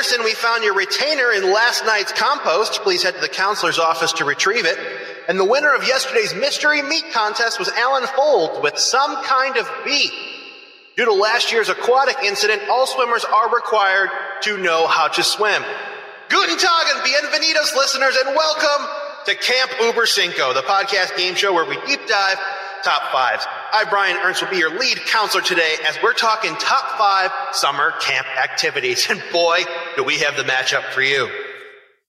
Pearson, we found your retainer in last night's compost. Please head to the counselor's office to retrieve it. And the winner of yesterday's mystery meat contest was Alan Fold with some kind of bee. Due to last year's aquatic incident, all swimmers are required to know how to swim. Guten Tag and bienvenidos, listeners, and welcome to Camp Uber Cinco, the podcast game show where we deep dive top fives. I, Brian Ernst, will be your lead counselor today as we're talking top five summer camp activities. And boy, do we have the matchup for you.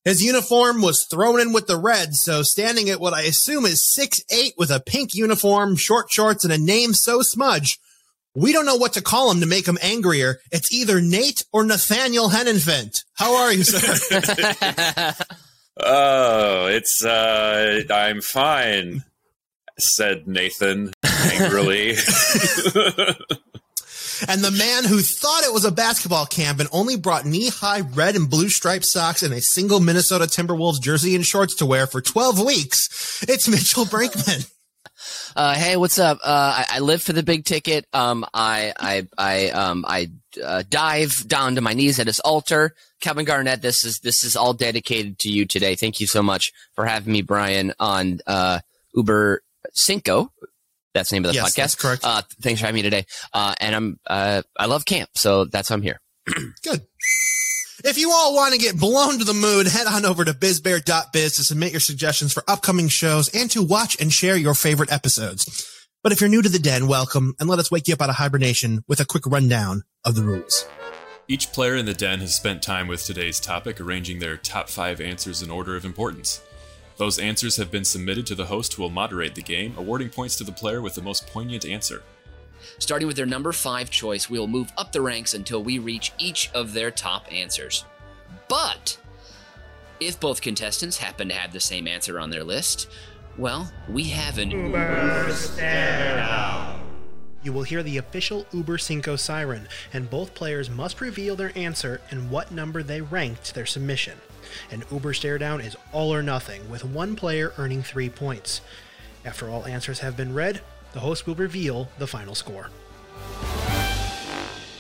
His uniform was thrown in with the red, so standing at what I assume is six eight with a pink uniform, short shorts, and a name so smudge. We don't know what to call him to make him angrier. It's either Nate or Nathaniel Hennenfent. How are you, sir? oh, it's uh I'm fine, said Nathan angrily. and the man who thought it was a basketball camp and only brought knee-high red and blue striped socks and a single Minnesota Timberwolves jersey and shorts to wear for 12 weeks, it's Mitchell Brinkman. Uh, hey, what's up? Uh, I, I, live for the big ticket. Um, I, I, I, um, I uh, dive down to my knees at his altar. Kevin Garnett, this is this is all dedicated to you today. Thank you so much for having me, Brian, on uh, Uber Cinco. That's the name of the yes, podcast. That's correct. Uh, thanks for having me today. Uh, and I'm uh, I love camp, so that's why I'm here. Good. If you all want to get blown to the moon, head on over to bizbear.biz to submit your suggestions for upcoming shows and to watch and share your favorite episodes. But if you're new to the den, welcome and let us wake you up out of hibernation with a quick rundown of the rules. Each player in the den has spent time with today's topic arranging their top five answers in order of importance. Those answers have been submitted to the host who will moderate the game, awarding points to the player with the most poignant answer. Starting with their number five choice, we will move up the ranks until we reach each of their top answers. But if both contestants happen to have the same answer on their list, well, we have an Uber stare You will hear the official Uber Cinco siren, and both players must reveal their answer and what number they ranked their submission. An Uber stare down is all or nothing, with one player earning three points. After all answers have been read, the host will reveal the final score.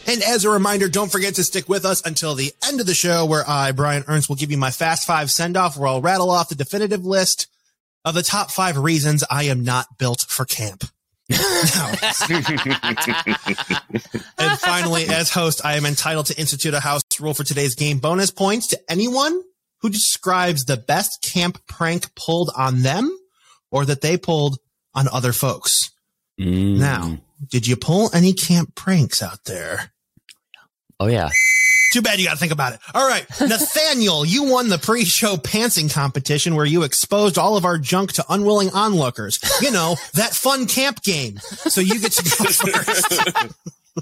And as a reminder, don't forget to stick with us until the end of the show where I, Brian Ernst, will give you my fast five send off where I'll rattle off the definitive list of the top five reasons I am not built for camp. and finally, as host, I am entitled to institute a house rule for today's game bonus points to anyone who describes the best camp prank pulled on them or that they pulled on other folks. Mm. Now, did you pull any camp pranks out there? Oh yeah. Too bad you got to think about it. All right. Nathaniel, you won the pre-show pantsing competition where you exposed all of our junk to unwilling onlookers. You know, that fun camp game. So you get to go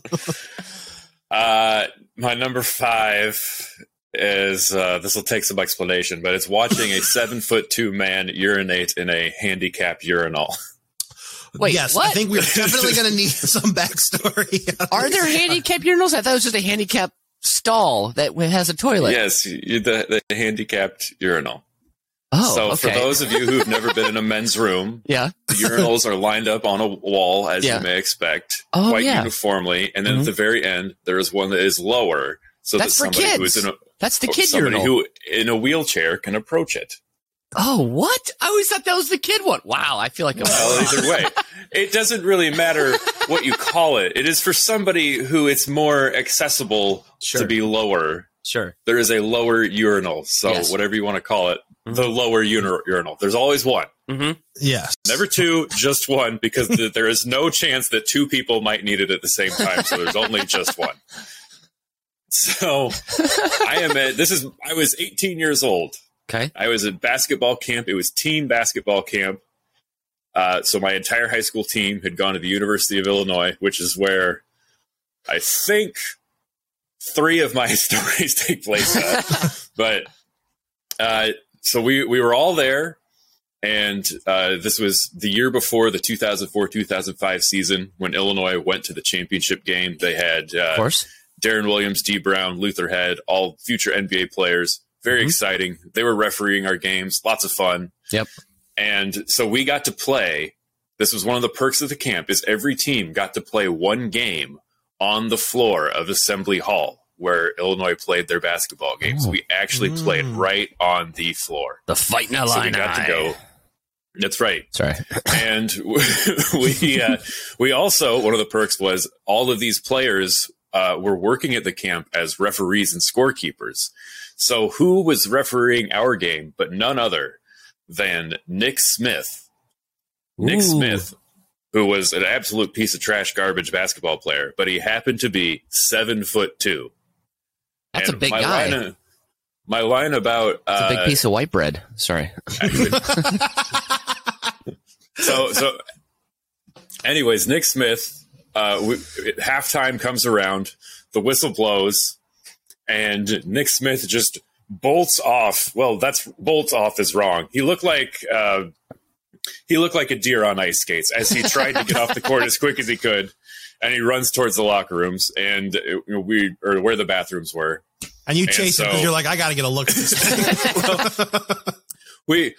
first. uh, my number five is, uh, this will take some explanation, but it's watching a seven foot two man urinate in a handicapped urinal. Wait, yes, what? I think we're definitely going to need some backstory. Are there handicapped urinals? I thought it was just a handicapped stall that has a toilet. Yes, the, the handicapped urinal. Oh, so okay. for those of you who've never been in a men's room, yeah, the urinals are lined up on a wall as yeah. you may expect, oh, quite yeah. uniformly, and then mm-hmm. at the very end there is one that is lower, so That's that somebody kids. who is in a That's the kid somebody urinal. who in a wheelchair can approach it. Oh, what? I always thought that was the kid one. Wow, I feel like a well, either way, it doesn't really matter what you call it. It is for somebody who it's more accessible sure. to be lower. Sure. There is a lower urinal, so Yes. whatever you want to call it, the lower uni- urinal. There's always one. Mm-hmm. Yes. Never two, just one, because th- there is no chance that two people might need it at the same time. So there's only just one. So I am at this is I was 18 years old. Okay. I was at basketball camp. It was team basketball camp. Uh, so my entire high school team had gone to the University of Illinois, which is where I think three of my stories take place at. but uh, so we we were all there, and uh, this was the year before the 2004-2005 season when Illinois went to the championship game. They had uh, Of course. Deron Williams, Dee Brown, Luther Head, all future NBA players. Very exciting. They were refereeing our games, lots of fun. Yep. And so we got to play. This was one of the perks of the camp is every team got to play one game on the floor of Assembly Hall where Illinois played their basketball games. We actually played Mm. right on the floor. The fighting So we got to go. That's right. Sorry. and we uh, we also one of the perks was all of these players uh, were working at the camp as referees and scorekeepers. So who was refereeing our game, but none other than Nick Smith. Nick Smith, who was an absolute piece of trash garbage basketball player, but he happened to be seven foot two. That's a big my guy. Line, my line about It's a uh, big piece of white bread. Sorry. so so anyways nick smith uh we, halftime comes around the whistle blows and nick smith just bolts off. Well that's bolts off is wrong. He looked like uh he looked like a deer on ice skates as he tried to get off the court as quick as he could and he runs towards the locker rooms and uh, you know, we or where the bathrooms were. And you And chase it because so- you're like, I got to get a look at this thing. we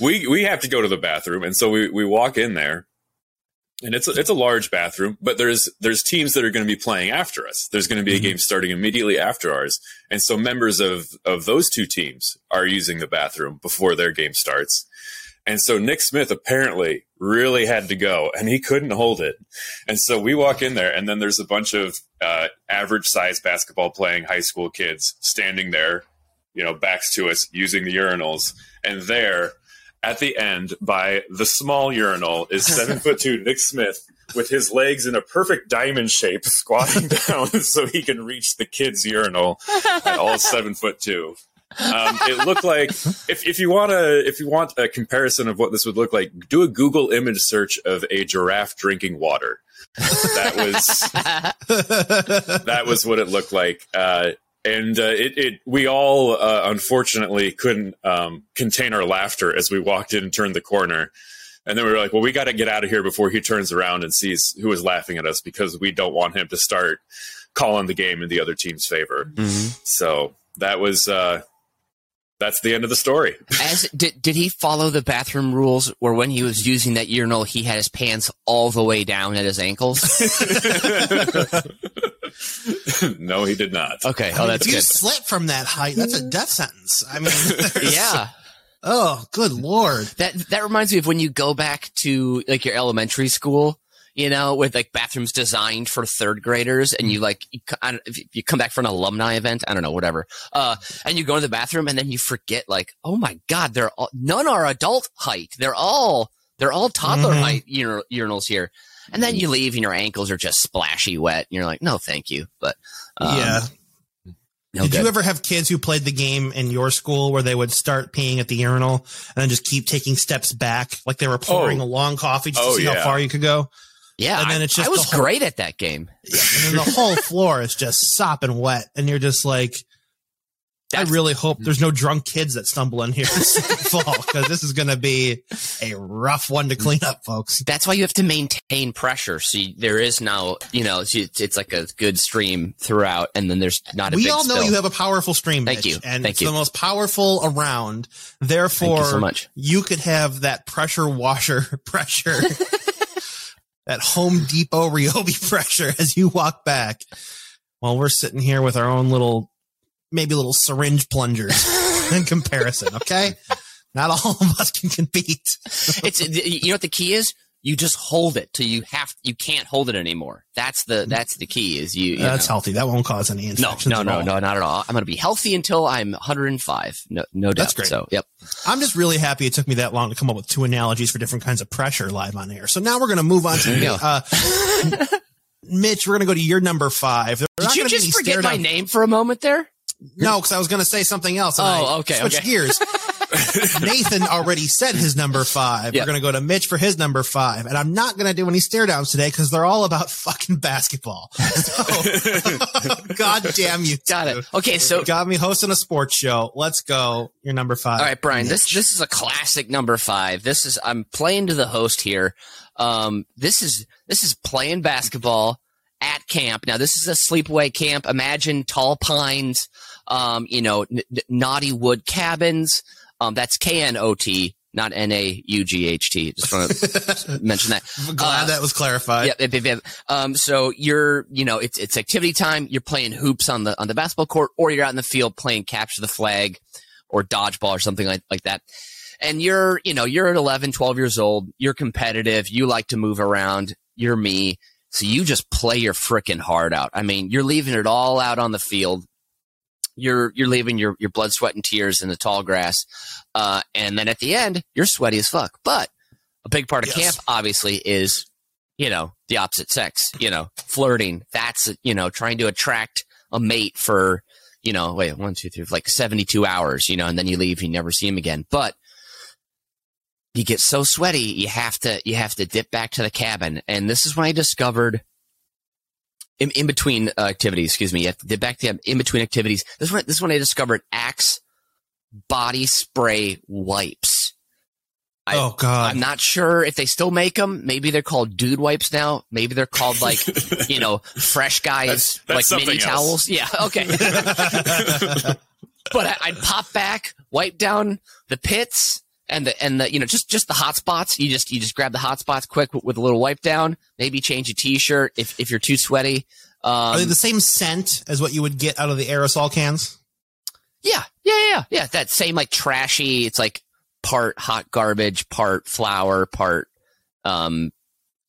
we we have to go to the bathroom and so we we walk in there and it's a, it's a large bathroom but there's there's teams that are going to be playing after us there's going to be a game starting immediately after ours and so members of of those two teams are using the bathroom before their game starts and so Nick Smith apparently really had to go and he couldn't hold it. And so we walk in there and then there's a bunch of uh, average size basketball playing high school kids standing there, you know, backs to us using the urinals. And there at the end by the small urinal is seven foot two Nick Smith with his legs in a perfect diamond shape squatting down so he can reach the kids urinal at all seven foot two. Um, it looked like if, if you want to if you want a comparison of what this would look like, do a Google image search of a giraffe drinking water. That was that was what it looked like. Uh, and uh, it, it we all uh, unfortunately couldn't um, contain our laughter as we walked in and turned the corner. And then we were like, well, we got to get out of here before he turns around and sees who is laughing at us because we don't want him to start calling the game in the other team's favor. So that was uh, that's the end of the story. As did did he follow the bathroom rules where when he was using that urinal he had his pants all the way down at his ankles? no, he did not. Okay, I oh mean, that's if you good. slip from that height, that's a death sentence. I mean, Yeah. Oh, good lord. That that reminds me of when you go back to like your elementary school, you know, with like bathrooms designed for third graders, and you like you, I you- you come back for an alumni event, I don't know, whatever, uh, and you go to the bathroom, and then you forget, like, oh my god, they're all, none are adult height, they're all they're all toddler Mhm. height urinal, urinals here, and then you leave, and your ankles are just splashy wet, and you're like, no, thank you, but um, yeah. no Did good. you ever have kids who played the game in your school where they would start peeing at the urinal and then just keep taking steps back, like they were pouring Oh. a long coffee just Oh, to see how far you could go? yeah, and then I- it's just I was whole- great at that game. And then the whole floor is just sopping wet, and you're just like, I really hope there's no drunk kids that stumble in here this fall because this is going to be a rough one to clean up, folks. that's why you have to maintain pressure. So you, there is now, you know, it's, it's like a good stream throughout, and then there's not a We all know spill. you have a powerful stream, Thank Mitch, you. and Thank it's you. the most powerful around. Therefore, you so much. you could have that pressure washer pressure, that Home Depot Ryobi pressure as you walk back, while we're sitting here with our own little, maybe little syringe plungers in comparison. Okay, not all of us can compete. it's you know what the key is. You just hold it till you have you can't hold it anymore. That's the that's the key. Is you, you That's know. healthy. That won't cause any no infections. no no all. no not at all. I'm gonna be healthy until I'm 105. No no doubt. That's great. So yep. I'm just really happy it took me that long to come up with two analogies for different kinds of pressure live on air. So now we're going to move on to Yeah. uh, Mitch. We're going to go to your number five. There are Did you just forget my name for a moment there? No, because I was going to say something else. and Oh, okay, Switched okay. gears. Nathan already said his number five. Yeah. We're going to go to Mitch for his number five, and I'm not going to do any stare downs today because they're all about fucking basketball. So, God damn you! Got two. it. Okay, so Got me hosting a sports show. Let's go. Your number five. All right, Brian. This this is a classic number five. This is I'm playing to the host here. Um, this is this is playing basketball at camp. Now this is a sleepaway camp. Imagine tall pines, um, you know, n- naughty wood cabins. Um, that's K N O T not N A U G H T. Just want to mention that. Glad Uh, that was clarified. Yep. Um, so you're, you know, it's it's activity time. You're playing hoops on the on the basketball court, or you're out in the field playing capture the flag, or dodgeball, or something like like that. And you're, you know, you're at 11, 12 years old. You're competitive. You like to move around. You're me. So you just play your freaking heart out. I mean, you're leaving it all out on the field. You're you're leaving your your blood, sweat, and tears in the tall grass. Uh, and then at the end, you're sweaty as fuck. But a big part of Yes. camp, obviously, is you know the opposite sex. You know, flirting. That's you know trying to attract a mate for you know wait one two three like seventy two hours. You know, and then you leave, you never see him again. But you get so sweaty, you have to you have to dip back to the cabin. And this is when I discovered. In, in between uh, activities, excuse me, you have back to in between activities. This one, this is when I discovered Axe body spray wipes. I- oh God. I'm not sure if they still make them. Maybe they're called dude wipes now. Maybe they're called like, you know, fresh guys, That's- that's like mini else. towels. Yeah. Okay. but I, I'd pop back, wipe down the pits and the, and the, you know, just, just the hot spots. You just, you just grab the hot spots quick with, with a little wipe down, maybe change a t-shirt if, if you're too sweaty. Are they Um, the same scent as what you would get out of the aerosol cans? yeah, yeah, yeah, yeah, yeah. That same like trashy. It's like part hot garbage, part flour, part, um,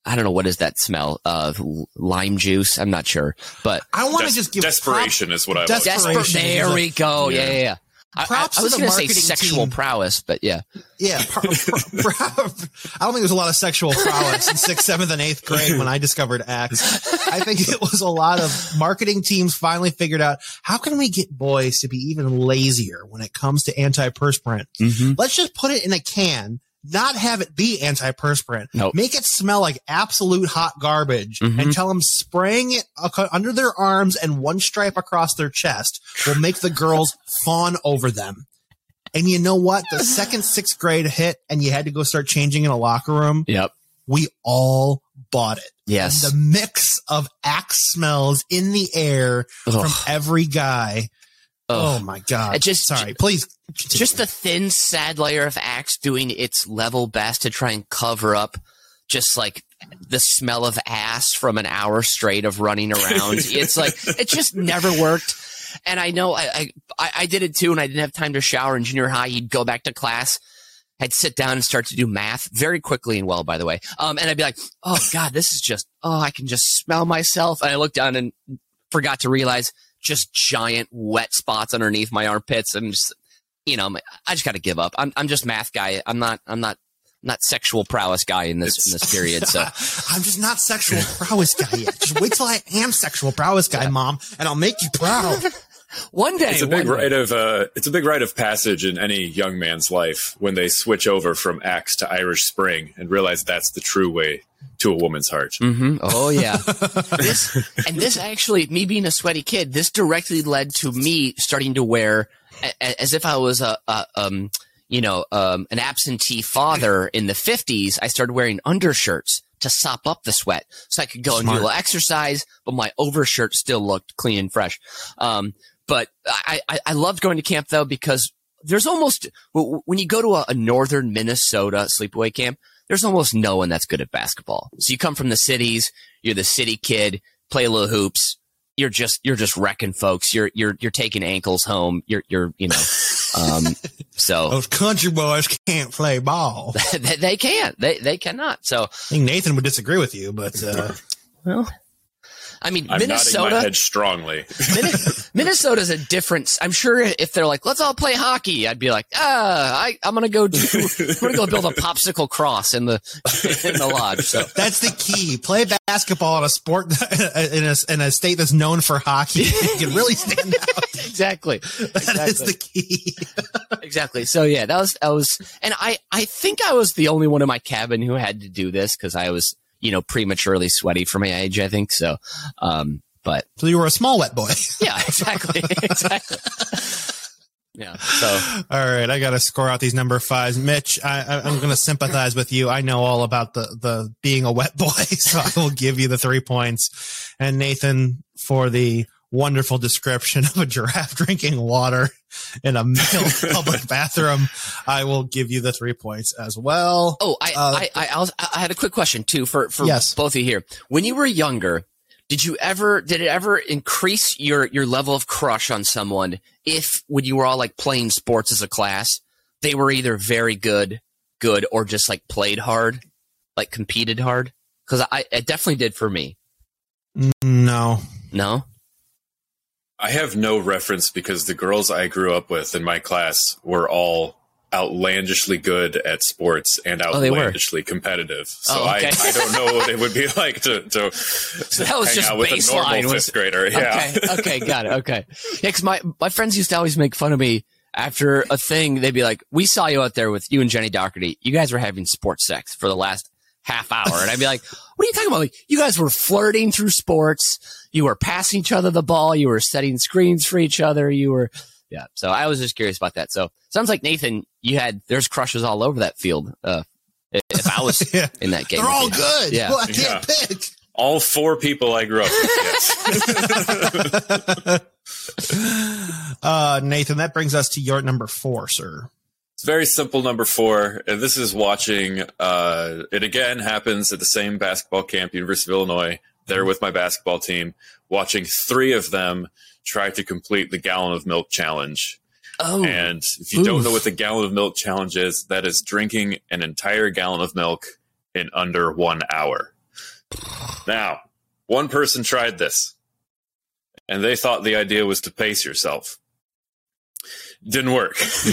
I don't know what is that smell of lime juice. I'm not sure, but I want to Des- just give desperation is what I Des- want. Desperation desperate. There we go. Yeah, Yeah. yeah, yeah. I, I, I was going to say sexual team. prowess, but yeah. Yeah, pro- pro- pro- I don't think there's a lot of sexual prowess in sixth, seventh, and eighth grade when I discovered Axe. I think it was a lot of marketing teams finally figured out how can we get boys to be even lazier when it comes to antiperspirant. Mm-hmm. Let's just put it in a can, not have it be antiperspirant. Nope. Make it smell like absolute hot garbage Mhm. and tell them spraying it under their arms and one stripe across their chest will make the girls fawn over them. And you know what? The second sixth grade hit and you had to go start changing in a locker room. Yep. We all bought it. Yes. The mix of axe smells in the air Ugh. from every guy. Oh Ugh. my God. Just- sorry, please. just the thin, sad layer of Axe doing its level best to try and cover up just like the smell of ass from an hour straight of running around. it's like it just never worked. And I know I, I I did it too, and I didn't have time to shower in junior high. You'd go back to class. I'd sit down and start to do math very quickly and well, by the way. Um, and I'd be like, "Oh God, this is just oh, I can just smell myself." And I looked down and forgot to realize just giant wet spots underneath my armpits. I'm just you know, I just got to give up. I'm I'm just math guy. I'm not I'm not not sexual prowess guy in this in this period. So I'm just not sexual prowess guy yet. Just wait till I am sexual prowess guy, mom, and I'll make you proud. One day, It's a big rite of uh, it's a big rite of passage in any young man's life when they switch over from Axe to Irish Spring and realize that's the true way to a woman's heart. hmm Oh yeah. this and this actually, me being a sweaty kid, this directly led to me starting to wear a, a- as if I was a, a um you know um an absentee father in the fifties. I started wearing undershirts to sop up the sweat, so I could go and do a little exercise, but my overshirt still looked clean and fresh. Um, but I, I I loved going to camp though because there's almost w- w- when you go to a, a northern Minnesota sleepaway camp, there's almost no one that's good at basketball. So you come from the cities, you're the city kid, play a little hoops. You're just you're just wrecking folks. You're you're you're taking ankles home. You're you're you know, um, so Those country boys can't play ball. They, they can't. They they cannot. So I think Nathan would disagree with you, but uh, well, I mean I'm nodding my Minnesota. head strongly. Minnesota's a different. I'm sure if they're like, let's all play hockey, I'd be like, ah, I, I'm gonna go do, I'm gonna go build a popsicle cross in the in the lodge. So that's the key. Play basketball in a sport in a, in a state that's known for hockey. You can really stand out. exactly, That is the key. exactly. So yeah, that was that was, and I I think I was the only one in my cabin who had to do this because I was you know prematurely sweaty for my age. I think so. Um, but So you were a small wet boy. yeah, exactly, exactly. Yeah. So All right, I got to score out these number fives. Mitch, I, I'm going to sympathize with you. I know all about the the being a wet boy, so I will give you the three points. And Nathan for the wonderful description of a giraffe drinking water in a male public bathroom, I will give you the three points as well. Oh, I, Uh, I, I, I, I had a quick question too for, for Yes. both of you here. When you were younger, did you ever, did it ever increase your, your level of crush on someone if when you were all like playing sports as a class, they were either very good, good, or just like played hard, like competed hard? Cause I, it definitely did for me. No. No? I have no reference because the girls I grew up with in my class were all outlandishly good at sports and Oh, outlandishly competitive. So Oh, okay. I, I don't know what it would be like to, to So that was hang just out with a baseline. normal Was, fifth grader. Yeah. Okay. Okay. Got it. Okay. Yeah. Cause my, my friends used to always make fun of me after a thing. They'd be like, we saw you out there with you and Jenny Doherty. You guys were having sports sex for the last half hour. And I'd be like, what are you talking about? Like, you guys were flirting through sports. You were passing each other the ball. You were setting screens for each other. You were, yeah. So I was just curious about that. So sounds like Nathan, you had, there's crushes all over that field. Uh, if I was Yeah. in that game. They're all you. good. Yeah. Well, I can't pick. All four people I grew up with. Yes. uh, Nathan, that brings us to your number four, sir. It's very simple number four. And this is watching uh it again happens at the same basketball camp, University of Illinois, there with my basketball team, watching three of them try to complete the gallon of milk challenge. Oh, And if you don't know what the gallon of milk challenge is, that is drinking an entire gallon of milk in under one hour. Now, one person tried this, and they thought the idea was to pace yourself. Didn't work.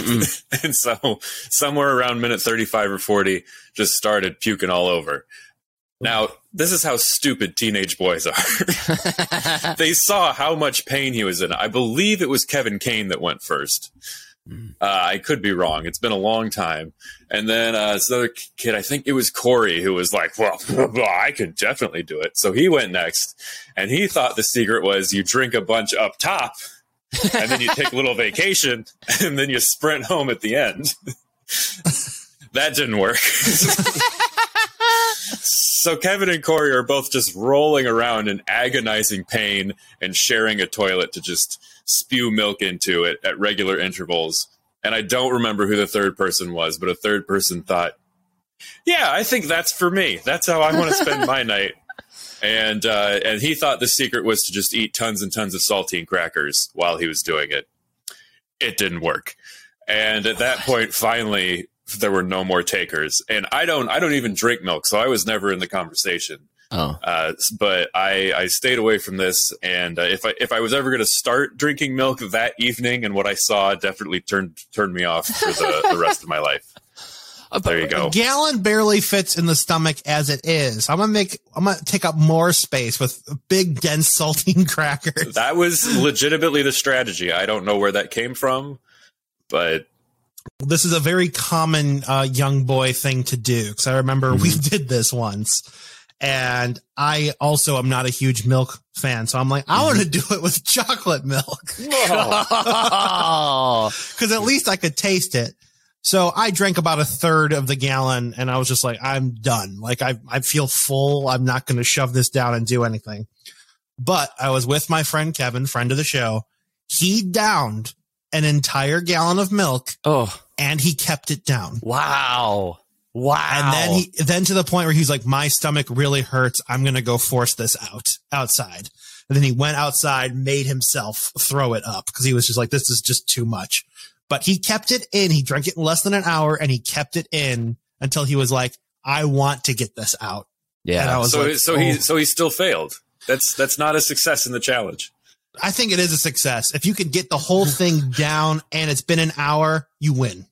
and so, somewhere around minute 35 or 40, just started puking all over. Now, this is how stupid teenage boys are they saw how much pain he was in. I believe it was Kevin Kane that went first. Uh, I could be wrong. It's been a long time. And then uh, this other kid, I think it was Corey, who was like, "Well, I could definitely do it." So he went next, and he thought the secret was you drink a bunch up top, and then you take a little vacation, and then you sprint home at the end. that didn't work. So Kevin and Corey are both just rolling around in agonizing pain and sharing a toilet to just spew milk into it at regular intervals. And I don't remember who the third person was, but a third person thought, "Yeah, I think that's for me. That's how I want to spend my night." And uh, and he thought the secret was to just eat tons and tons of saltine crackers while he was doing it. It didn't work. And at that point, finally, there were no more takers. And I don't, I don't even drink milk, so I was never in the conversation. oh, Uh, but I, I stayed away from this. And uh, if I, if I was ever going to start drinking milk that evening, and what I saw definitely turned turned me off for the, the rest of my life. There you go. A gallon barely fits in the stomach as it is. I'm gonna make. I'm gonna take up more space with big, dense saltine crackers. That was legitimately the strategy. I don't know where that came from, but This is a very common uh, young boy thing to do because I remember we did this once, and I also am not a huge milk fan, so I'm like, I want to do it with chocolate milk because at least I could taste it. So I drank about a third of the gallon and I was just like, I'm done. Like I, I feel full. I'm not going to shove this down and do anything. But I was with my friend Kevin, friend of the show. He downed an entire gallon of milk oh, and he kept it down. wow. Wow. And then he, then to the point where he's like, my stomach really hurts. I'm going to go force this out outside. And then he went outside, made himself throw it up because he was just like, this is just too much. But he kept it in. He drank it in less than an hour and he kept it in until he was like, I want to get this out. And I yeah. was so like, so oh. he so he still failed. That's that's not a success in the challenge. I think it is a success. If you could get the whole thing down and it's been an hour, you win.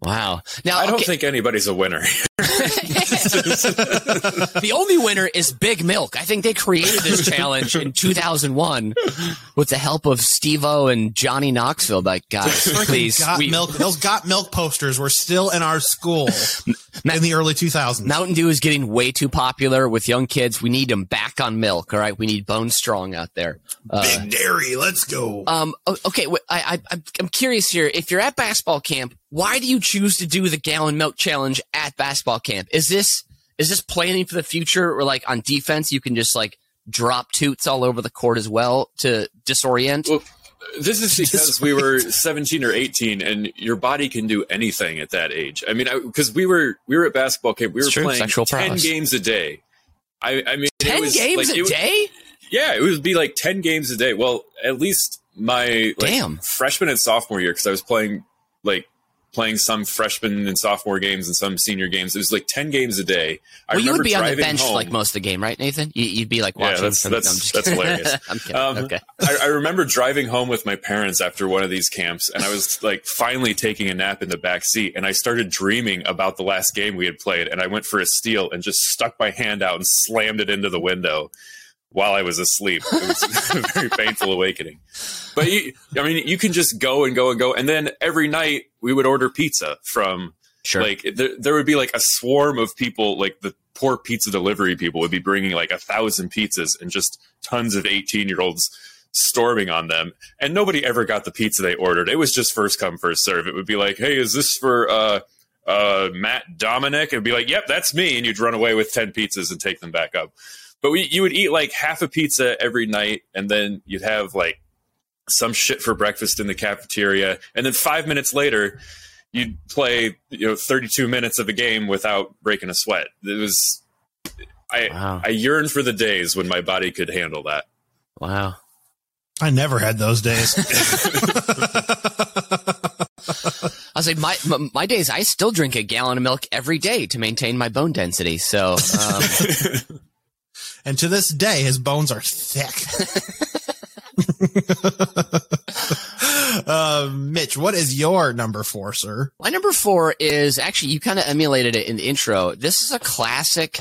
Wow. Now, I don't okay, think anybody's a winner. the only winner is Big Milk. I think they created this challenge in 2001 with the help of Steve-O and Johnny Knoxville. Like, guys, please. got we- milk. Those got milk posters were still in our school in the early 2000s. Mountain Dew is getting way too popular with young kids. We need them back on milk. All right. We need Bone Strong out there. Uh, Big dairy. Let's go. Um. Okay. I, I I'm- I'm curious here. If you're at basketball camp, why do you choose to do the gallon milk challenge at basketball camp? Is this is this planning for the future, or like on defense, you can just like drop toots all over the court as well to disorient? Well, this is because we were 17 or 18 and your body can do anything at that age. I mean, because we were we were at basketball camp, we were true, playing sexual 10 prowess. games a day. I, I mean, it Ten was, games like, a was- day? Yeah, it would be like 10 games a day. Well, at least my like, Damn. freshman and sophomore year, because I was playing like playing some freshman and sophomore games and some senior games. It was like 10 games a day. I well, you would be on the bench home- like most of the game, right, Nathan? You, you'd be like Yeah, watching. that's- from, that's- I'm just that's hilarious. I'm kidding. Um, okay. I, I remember driving home with my parents after one of these camps, and I was like finally taking a nap in the back seat, and I started dreaming about the last game we had played, and I went for a steal and just stuck my hand out and slammed it into the window while I was asleep. It was a very painful awakening. But you, I mean, you can just go and go and go, and then every night we would order pizza from Sure. like there, there would be like a swarm of people like the poor pizza delivery people would be bringing like a thousand pizzas and just tons of 18 year olds storming on them. And nobody ever got the pizza they ordered. It was just first come first serve. It would be like hey is this for uh uh matt dominic? It'd be like yep that's me. And you'd run away with 10 pizzas and take them back up but we, you would eat like half a pizza every night and then you'd have like some shit for breakfast in the cafeteria and then five minutes later you'd play you know 32 minutes of a game without breaking a sweat it was i Wow. i yearn for the days when my body could handle that Wow. I never had those days. I was like, my, my my days. I still drink a gallon of milk every day to maintain my bone density. So, um, and to this day, his bones are thick. uh, Mitch, what is your number four, sir? My number four is actually you kind of emulated it in the intro. This is a classic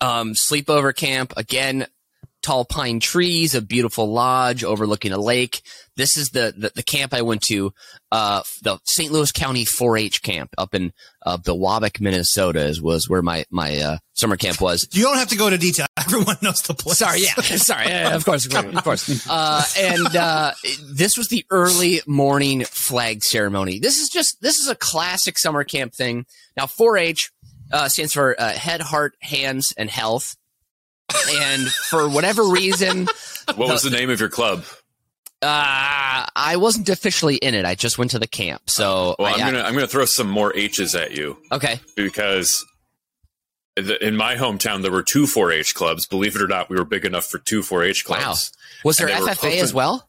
um, sleepover camp. Again, tall pine trees, a beautiful lodge overlooking a lake. This is the the, the camp I went to, uh, the St. Louis County 4-H camp up in uh, Biwabik, Minnesota, is, was where my my uh, summer camp was. You don't have to go into detail. Everyone knows the place. Sorry, yeah, sorry, yeah, of course, of course. Uh, and uh, this was the early morning flag ceremony. This is just this is a classic summer camp thing. Now, 4-H uh, stands for uh, Head, Heart, Hands, and Health. And for whatever reason, what was the name of your club uh, I wasn't officially in it. I just went to the camp. So, well I- i'm gonna i'm gonna throw some more h's at you okay, because the- in my hometown there were two 4-h clubs believe it or not we were big enough for two 4-h clubs Wow. was there And they FFA as well?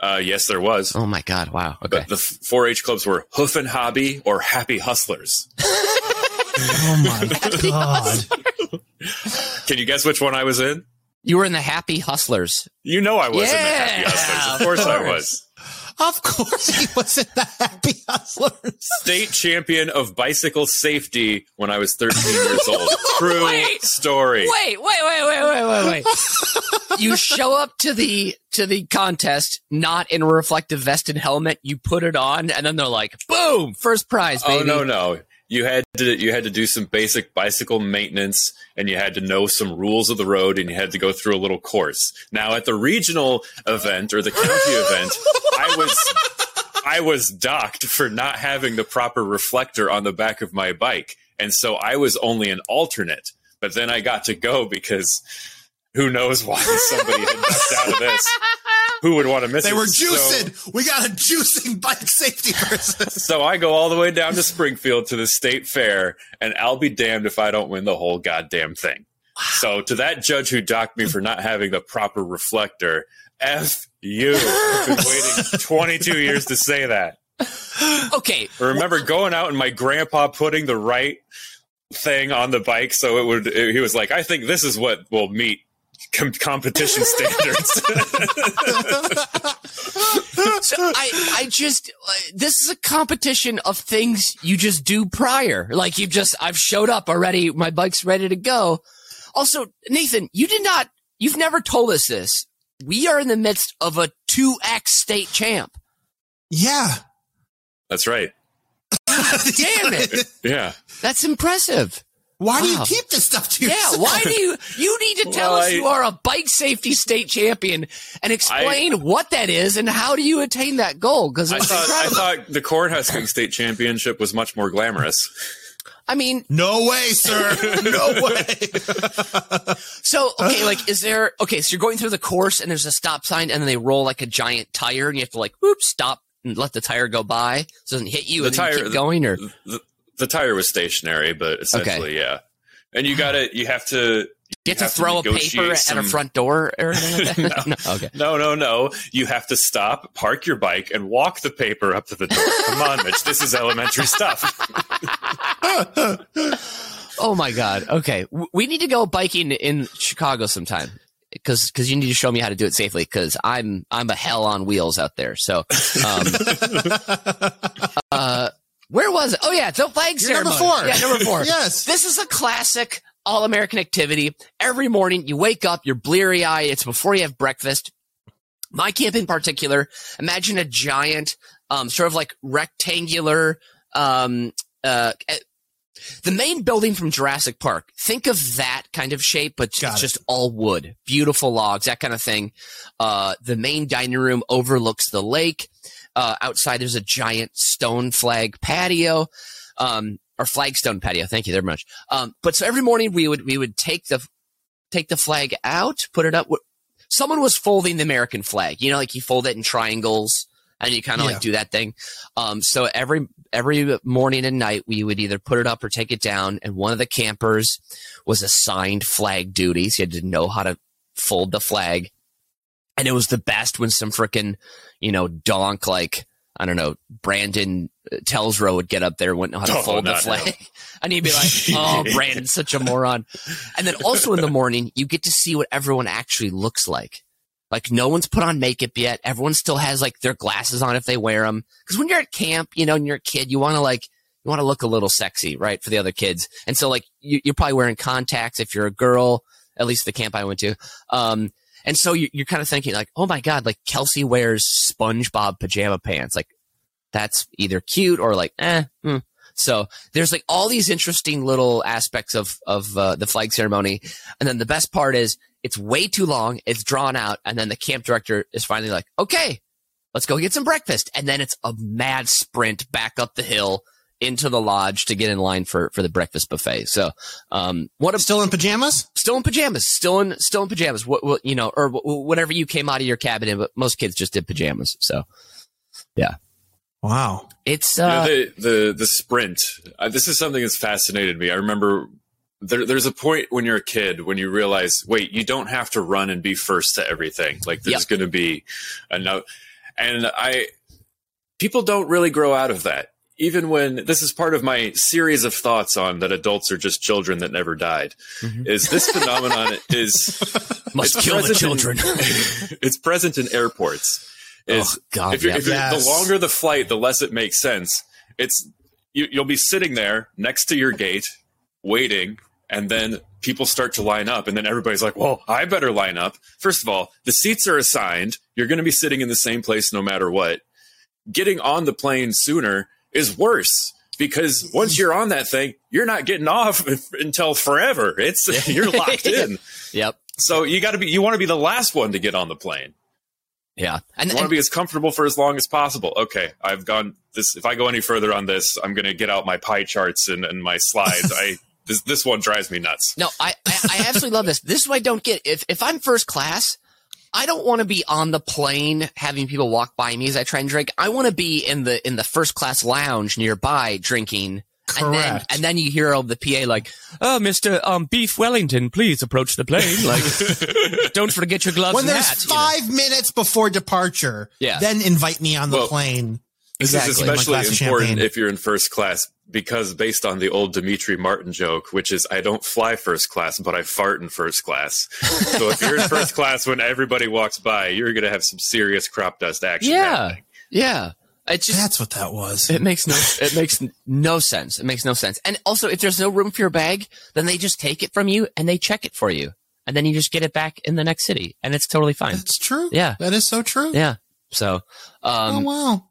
uh, yes there was Oh my God! Wow. Okay. but the 4-h clubs were hoof and hobby or happy hustlers Oh my god. can you guess which one i was in You were in the Happy Hustlers. You know I was in the Happy Hustlers. Of of course I was. Of course he was in the Happy Hustlers. State champion of bicycle safety when I was 13 years old. True Wait. story. Wait, wait, wait, wait, wait, wait, wait. you show up to the to the contest not in a reflective vest and helmet. You put it on, and then they're like, "Boom! First prize, baby." Oh no, no. You had to you had to do some basic bicycle maintenance and you had to know some rules of the road and you had to go through a little course. Now at the regional event or the county event, I was I was docked for not having the proper reflector on the back of my bike. And so I was only an alternate. But then I got to go because who knows why somebody had ducked out of this. Who would want to miss They it? They were So- juicing. we got a juicing bike safety person. so I go all the way down to Springfield to the state fair, and I'll be damned if I don't win the whole goddamn thing. So to that judge who docked me for not having the proper reflector, F you. I've been waiting 22 years to say that. Okay, I remember going out and my grandpa putting the right thing on the bike so it would he was like, I think this is what will meet com- competition standards. so I, I just uh, this is a competition of things you just do prior. Like you just, I've showed up already. My bike's ready to go. Also, Nathan, you did not. You've never told us this. We are in the midst of a two X state champ. yeah. That's right. Damn it. Yeah. That's impressive. Why do you keep this stuff to Yeah, yourself? why do you you need to tell Well, us I- you are a bike safety state champion and explain what that is and how do you attain that goal? Because I thought I incredible. thought the cornhusking state championship was much more glamorous. I mean, No way, sir. No way. so okay, like, is there okay? So you're going through the course, and there's a stop sign, and then they roll like a giant tire, and you have to like, whoop, stop and let the tire go by, so it doesn't hit you, The and then you tire- keep going, or the, the tire was stationary, but essentially, yeah. And you got to you have to you have to have to throw a paper negotiate at a front door or anything like that. no. Okay. No, no, no. You have to stop, park your bike, and walk the paper up to the door. Come on, Mitch. This is elementary stuff. Oh my god. Okay, we need to go biking in Chicago sometime because because you need to show me how to do it safely because I'm I'm a hell on wheels out there. So, um, uh, where was it? Oh yeah, the flag You're number four. Yeah, number four. Yes. This is a classic all American activity. Every morning you wake up, you're bleary eyed. It's before you have breakfast. My camp in particular, imagine a giant, um, sort of like rectangular, um, uh, the main building from Jurassic Park. Think of that kind of shape, but Got it's it. just all wood, beautiful logs, that kind of thing. Uh, the main dining room overlooks the lake. Uh, outside there's a giant stone flag patio, um, or flagstone patio. Thank you very much. Um, but so every morning we would, we would take the, take the flag out, put it up. Someone was folding the American flag. You know, like you fold it in triangles and you kind of Yeah. like do that thing. Um, so every every morning and night we would either put it up or take it down, and one of the campers was assigned flag duties. He had to know how to fold the flag, and it was the best when some frickin' you know donk like I don't know Brandon uh, Telsrow would get up there and wouldn't know how to Oh, fold the flag, and he'd be like, "Oh, Brandon's such a moron." And then also in the morning, you get to see what everyone actually looks like. Like no one's put on makeup yet. Everyone still has like their glasses on if they wear them. Because when you're at camp, you know, and you're a kid, you want to like you want to look a little sexy, right, for the other kids. And so like you, you're probably wearing contacts if you're a girl. At least the camp I went to. Um, and so you, you're kind of thinking like, oh my god, like Kelsey wears SpongeBob pajama pants. Like that's either cute or like eh. hmm. So there's like all these interesting little aspects of of uh, the flag ceremony, and then the best part is it's way too long, it's drawn out, and then the camp director is finally like, "Okay, let's go get some breakfast," and then it's a mad sprint back up the hill into the lodge to get in line for for the breakfast buffet. So, um, what a Still in pajamas? still in pajamas, still in still in pajamas. What, what you know, or wh- whatever you came out of your cabin in, but most kids just did pajamas. So yeah. Wow. it's You know, uh, the, the the sprint. Uh, this is something that's fascinated me. I remember there, there's a point when you're a kid when you realize, wait, you don't have to run and be first to everything. Like there's going to be a no, and I people don't really grow out of that. Even when this is part of my series of thoughts on that adults are just children that never died, mm-hmm. is this phenomenon is must it's kill the present in- children. it's present in airports. Oh, is oh God, if, you're, yeah. if you're, Yes. the longer the flight, the less it makes sense. It's you, you'll be sitting there next to your gate, waiting, and then people start to line up, and then everybody's like, "Well, I better line up." First of all, the seats are assigned. You're going to be sitting in the same place no matter what. Getting on the plane sooner is worse because once you're on that thing, you're not getting off until forever. It's you're locked in. Yep. So you got to be. You want to be the last one to get on the plane. Yeah. And, I want to be as comfortable for as long as possible. Okay, I've gone this. If I go any further on this, I'm going to get out my pie charts and, and my slides. I this this one drives me nuts. no, I, I, I absolutely love this. This is what I don't get. If if I'm first class, I don't want to be on the plane having people walk by me as I try and drink. I want to be in the in the first class lounge nearby drinking. And then, Correct. and then you hear all the PA like, "Oh, Mister um, Beef Wellington, please approach the plane. Like, don't forget your gloves when and there's hat." you know. five minutes before departure, Yeah. then invite me on the Well, plane. This Exactly. is especially important champagne. if you're in first class because based on the old Demetri Martin joke, which is I don't fly first class, but I fart in first class. so if you're in first class when everybody walks by, you're going to have some serious crop dust action. Yeah, happening. yeah. It's just That's what that was. It makes no it makes no sense. It makes no sense. And also if there's no room for your bag, then they just take it from you and they check it for you. And then you just get it back in the next city and it's totally fine. That's true. Yeah. That is so true. Yeah. So Oh, um wow.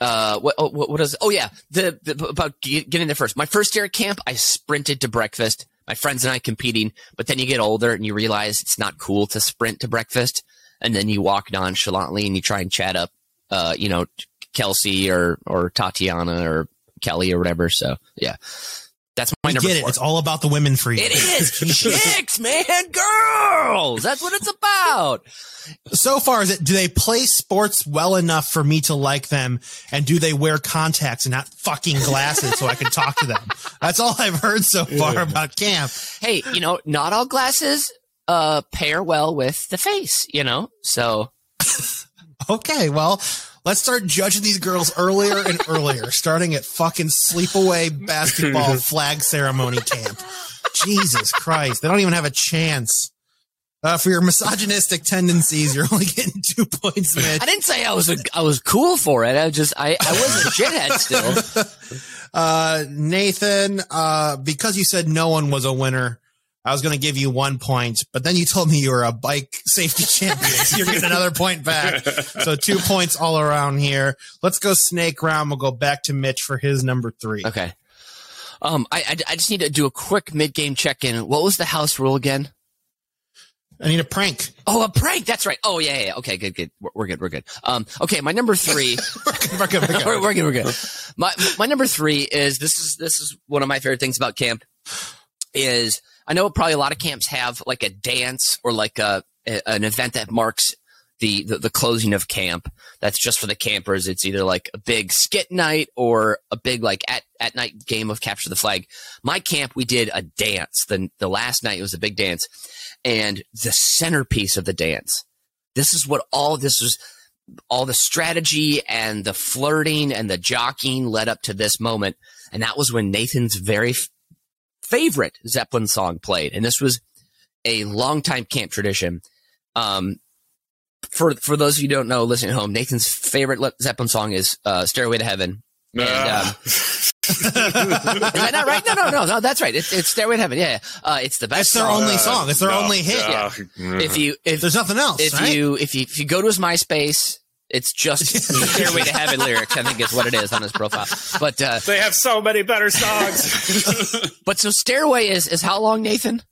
Uh what oh, what, what is oh yeah, the, the about ge- getting there first. My first year at camp, I sprinted to breakfast. My friends and I competing, but then you get older and you realize it's not cool to sprint to breakfast and then you walk nonchalantly and you try and chat up uh you know Kelsey or or Tatiana or Kelly or whatever. So yeah, That's my We number get it. four. It's all about the women for you. It is chicks, man, girls. That's what it's about. So far, is it? Do they play sports well enough for me to like them? And do they wear contacts and not fucking glasses so I can talk to them? That's all I've heard so far about camp. Hey, you know, not all glasses uh pair well with the face. You know, so Okay, well, let's start judging these girls earlier and earlier, starting at fucking sleepaway basketball flag ceremony camp. Jesus Christ, they don't even have a chance. Uh, for your misogynistic tendencies, you're only getting two points, Mitch. I didn't say I was a, I was cool for it. I just I I was a shithead still. Uh, Nathan, uh, because you said no one was a winner, I was going to give you one point, but then you told me you were a bike safety champion. So you're getting another point back. So two points all around here. Let's go snake round. We'll go back to Mitch for his number three. Okay. Um, I, I I just need to do a quick mid game check in. What was the house rule again? I need a prank. Oh, a prank. That's right. Oh, yeah, yeah. yeah. Okay, good, good. We're, we're good. We're good. Um, okay, my number three. We're good, we're good, we're good. we're, we're good. We're good. My my number three is this is this is one of my favorite things about camp is I know probably a lot of camps have like a dance or like a, a an event that marks the, the the closing of camp. That's just for the campers. It's either like a big skit night or a big like at at night game of capture the flag. My camp we did a dance. The the last night it was a big dance, and the centerpiece of the dance. This is what all this was all the strategy and the flirting and the jockeying led up to this moment. And that was when Nathan's very favorite Zeppelin song played. And this was a longtime camp tradition. Um, for, for those of you who don't know, listening at home, Nathan's favorite Le- Zeppelin song is, uh, Stairway to Heaven. And, um, is that not right? No, no, no, no, that's right. It's, it's Stairway to Heaven. Yeah. yeah. Uh, it's the best It's their song. only song. It's their No, only hit. uh, If you, if, There's nothing else. if right? you if you if you go to his MySpace, it's just Stairway to Heaven lyrics. I think is what it is on his profile. But uh, they have so many better songs. but so Stairway is is how long, Nathan?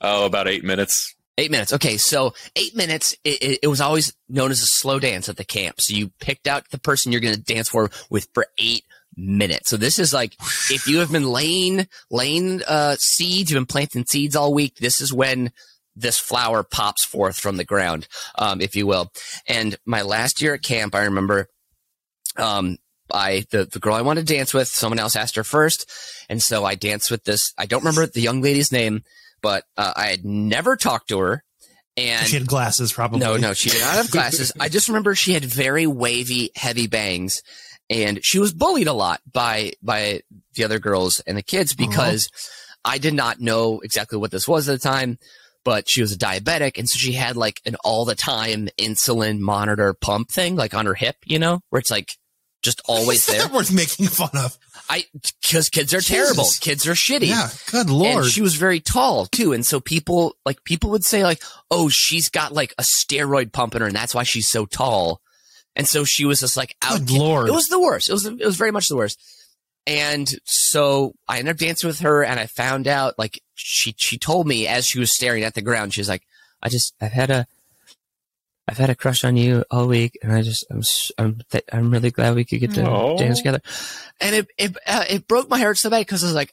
oh, about eight minutes. Eight minutes. Okay, so eight minutes. It, it, it was always known as a slow dance at the camp. So you picked out the person you're going to dance for with for eight minutes. So this is like if you have been laying laying uh, seeds, you've been planting seeds all week. This is when this flower pops forth from the ground, um, if you will. And my last year at camp, I remember, um, I the the girl I wanted to dance with, someone else asked her first, and so I danced with this. I don't remember the young lady's name, but uh, I had never talked to her. And she had glasses, probably. no, no, she did not have glasses. I just remember she had very wavy, heavy bangs, and she was bullied a lot by by the other girls and the kids because I did not know exactly what this was at the time. But she was a diabetic, and so she had like an all the time insulin monitor pump thing, like on her hip, you know, where it's like just always there. worth making fun of. I because kids are terrible, kids are shitty. Yeah, good lord. And she was very tall too. And so people like people would say like, oh, she's got like a steroid pump in her and that's why she's so tall. And so she was just like out. Good lord. It was the worst. It was it was very much the worst. And so I ended up dancing with her and I found out like she she told me as she was staring at the ground, she was like, I just I've had a I've had a crush on you all week, and I just I'm I'm th- I'm really glad we could get to dance together. And it it uh, it broke my heart so bad because I was like,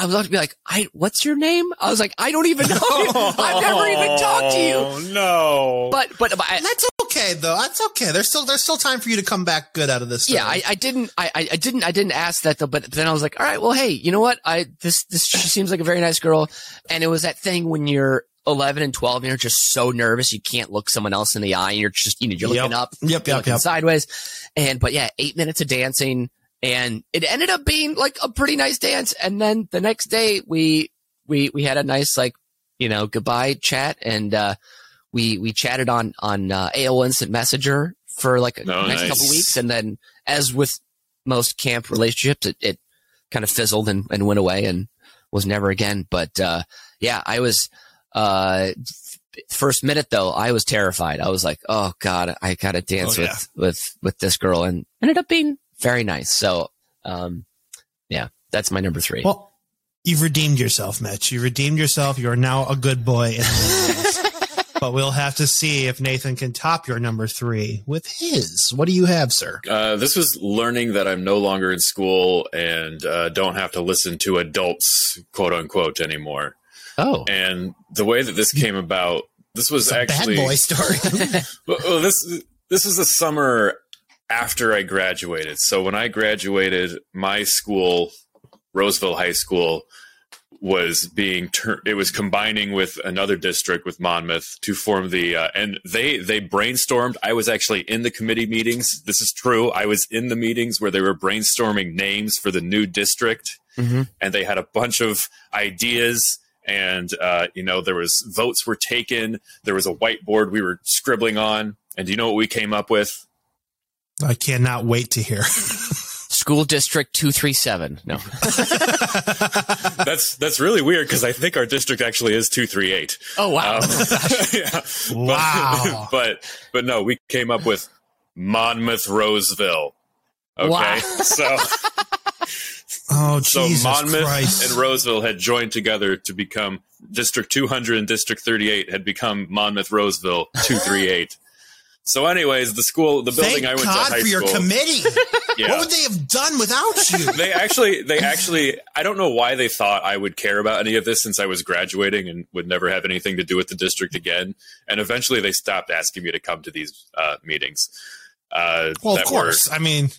I was about to be like, I what's your name? I was like, I don't even know. you. I've never even talked to you. Oh no! But but, but I, That's okay though. That's okay. There's still there's still time for you to come back good out of this. yeah. I, I didn't I, I I didn't I didn't ask that though. But then I was like, all right, well, hey, you know what? I this this she seems like a very nice girl, and it was that thing when you're 11 and 12 and you're just so nervous you can't look someone else in the eye and you're just you know you're Yep. looking up Yep, you're yep, looking yep. sideways and but yeah eight minutes of dancing and it ended up being like a pretty nice dance. And then the next day we we we had a nice like you know goodbye chat. And uh we we chatted on on uh, AOL Instant Messenger for like a Oh, next nice. couple weeks. And then as with most camp relationships it, it kind of fizzled and, and went away and was never again. But uh yeah I was uh first minute though I was terrified. I was like oh god I gotta dance Oh, with with with this girl. And ended up being very nice so um yeah that's my number three Well, you've redeemed yourself, Mitch. You redeemed yourself. You are now a good boy. In the but we'll have to see if Nathan can top your number three with his. What do you have, sir? Uh, this was learning that I'm no longer in school and uh, don't have to listen to adults, quote unquote, anymore. Oh, And the way that this came about, this was It's a actually bad boy story. Well, well, this this was the summer after I graduated. So when I graduated, my school, Roseville High School, was being turned. It was combining with another district with Monmouth to form the. Uh, and they they brainstormed. I was actually in the committee meetings. This is true. I was in the meetings where they were brainstorming names for the new district, Mhm. and they had a bunch of ideas. And uh, you know there was votes were taken. There was a whiteboard we were scribbling on. And do you know what we came up with? I cannot wait to hear. school district two three seven. No, That's that's really weird because I think our district actually is two three eight. oh wow, um, yeah. Wow. But, but but no, we came up with Monmouth Roseville. Okay, Wow. so Oh, so Jesus Monmouth Christ. and Roseville had joined together to become District 200 and District 38 had become Monmouth Roseville 238. So, anyways, the school, the building Thank I went God to high for your school. committee. yeah. What would they have done without you? they actually they actually i don't know why they thought i would care about any of this since i was graduating and would never have anything to do with the district again and eventually they stopped asking me to come to these uh, meetings uh, well, of course. I mean,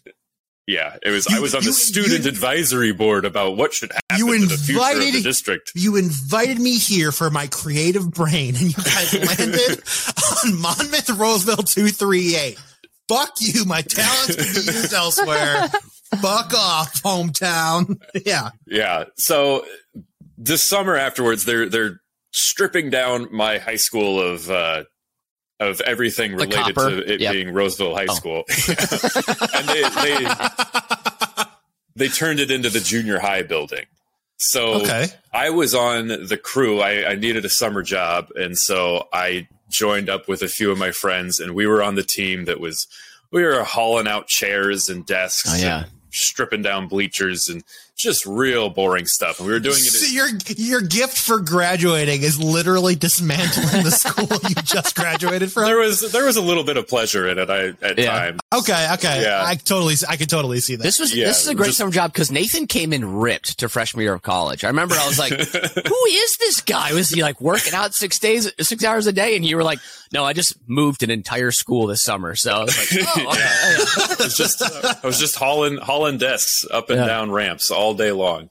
yeah it was You- i was on the student you- advisory board about what should happen You to the future of the invited- district you invited me here for my creative brain, and you guys landed on Monmouth Roseville 238. Fuck you. My talents can be used elsewhere. Fuck off, hometown. Yeah. Yeah. So this summer afterwards, they're they're stripping down my high school of uh, of everything related to it Yep. being Roseville High Oh. School, and they, they they turned it into the junior high building. So Okay. I was on the crew. I, I needed a summer job, and so I joined up with a few of my friends, and we were on the team that was we were hauling out chairs and desks, Oh, yeah. and stripping down bleachers, and just real boring stuff. And we were doing So it. your your gift for graduating is literally dismantling the school you just graduated from. There was there was a little bit of pleasure in it. I at Yeah. times. Okay, okay, Yeah. I totally, I could totally see that. This was Yeah, this is a great just- summer job because Nathan came in ripped to freshman year of college. I remember I was like, "Who is this guy? Was he like working out six days, six hours a day?" And you were like, "No, I just moved an entire school this summer." So I was like, "Oh, okay." I was just I was just hauling hauling desks up and Yeah. down ramps all day long.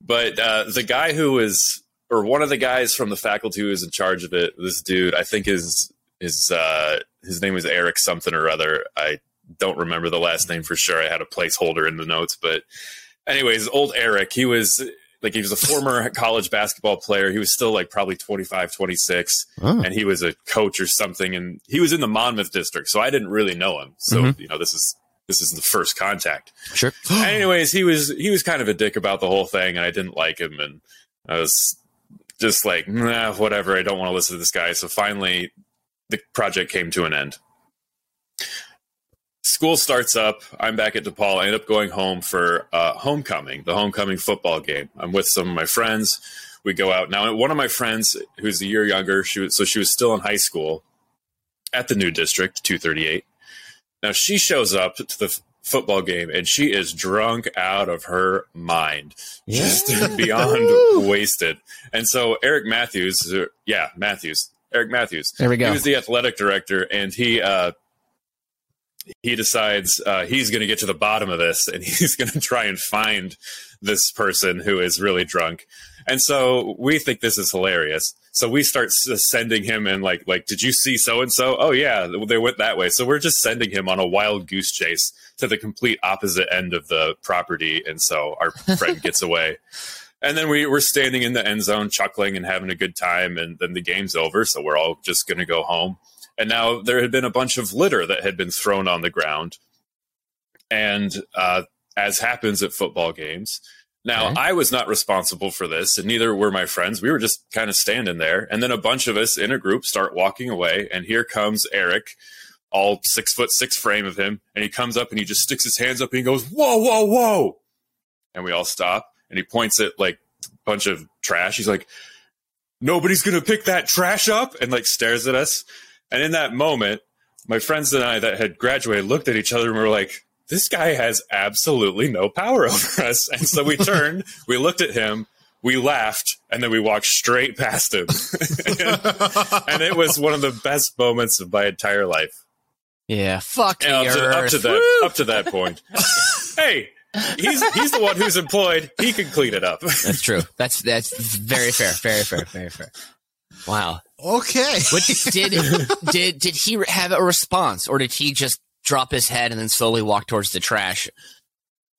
But uh, the guy who was, or one of the guys from the faculty who was in charge of it, this dude, I think is is uh, his name is Eric something or other. I don't remember the last name for sure. I had a placeholder in the notes, but anyways, old Eric, he was like he was a former college basketball player. He was still like probably 25, 26 Oh. and he was a coach or something and he was in the Monmouth district. So I didn't really know him. So, you know, this is this is the first contact. sure. Anyways, he was he was kind of a dick about the whole thing and I didn't like him and I was just like, nah, whatever, I don't want to listen to this guy. So finally the project came to an end. School starts up. I'm back at DePaul. I end up going home for uh, homecoming, the homecoming football game. I'm with some of my friends. We go out now. One of my friends, who's a year younger, she was so she was still in high school at the new district, 238. Now she shows up to the football game and she is drunk out of her mind, just beyond wasted. And so Eric Matthews, uh, yeah, Matthews, Eric Matthews, There we go. he was the athletic director, and he uh, he decides uh, he's going to get to the bottom of this, and he's going to try and find this person who is really drunk. And so we think this is hilarious. So we start sending him and like like, did you see so and so? Oh yeah, they went that way. So we're just sending him on a wild goose chase to the complete opposite end of the property, and so our friend gets away. And then we were standing in the end zone, chuckling and having a good time. And then the game's over, so we're all just going to go home. And now there had been a bunch of litter that had been thrown on the ground. And uh, as happens at football games, now Okay. I was not responsible for this, and neither were my friends. We were just kind of standing there. And then a bunch of us in a group start walking away. And here comes Eric, all six foot six frame of him. And he comes up and he just sticks his hands up and he goes, Whoa, whoa, whoa. And we all stop and he points at like a bunch of trash. He's like, nobody's gonna pick that trash up, and like stares at us. And in that moment, my friends and I that had graduated looked at each other and were like, "This guy has absolutely no power over us." And so we turned, we looked at him, we laughed, and then we walked straight past him. and it was one of the best moments of my entire life. Yeah, fuck And the up to, up to that up to that point. hey, he's he's the one who's employed. He can clean it up. That's true. That's that's very fair. Very fair. Very fair. Wow. Okay. What did did did he have a response, or did he just drop his head and then slowly walk towards the trash?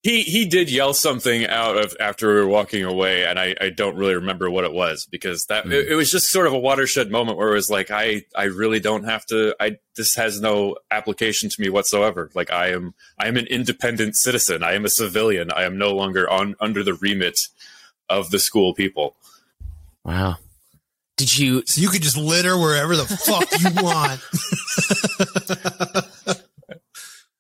He he did yell something out of after we were walking away, and I, I don't really remember what it was because that hmm. it, it was just sort of a watershed moment where it was like I I really don't have to I this has no application to me whatsoever. Like I am I am an independent citizen. I am a civilian. I am no longer on under the remit of the school people. Wow. Did you? So you could just litter wherever the fuck you want.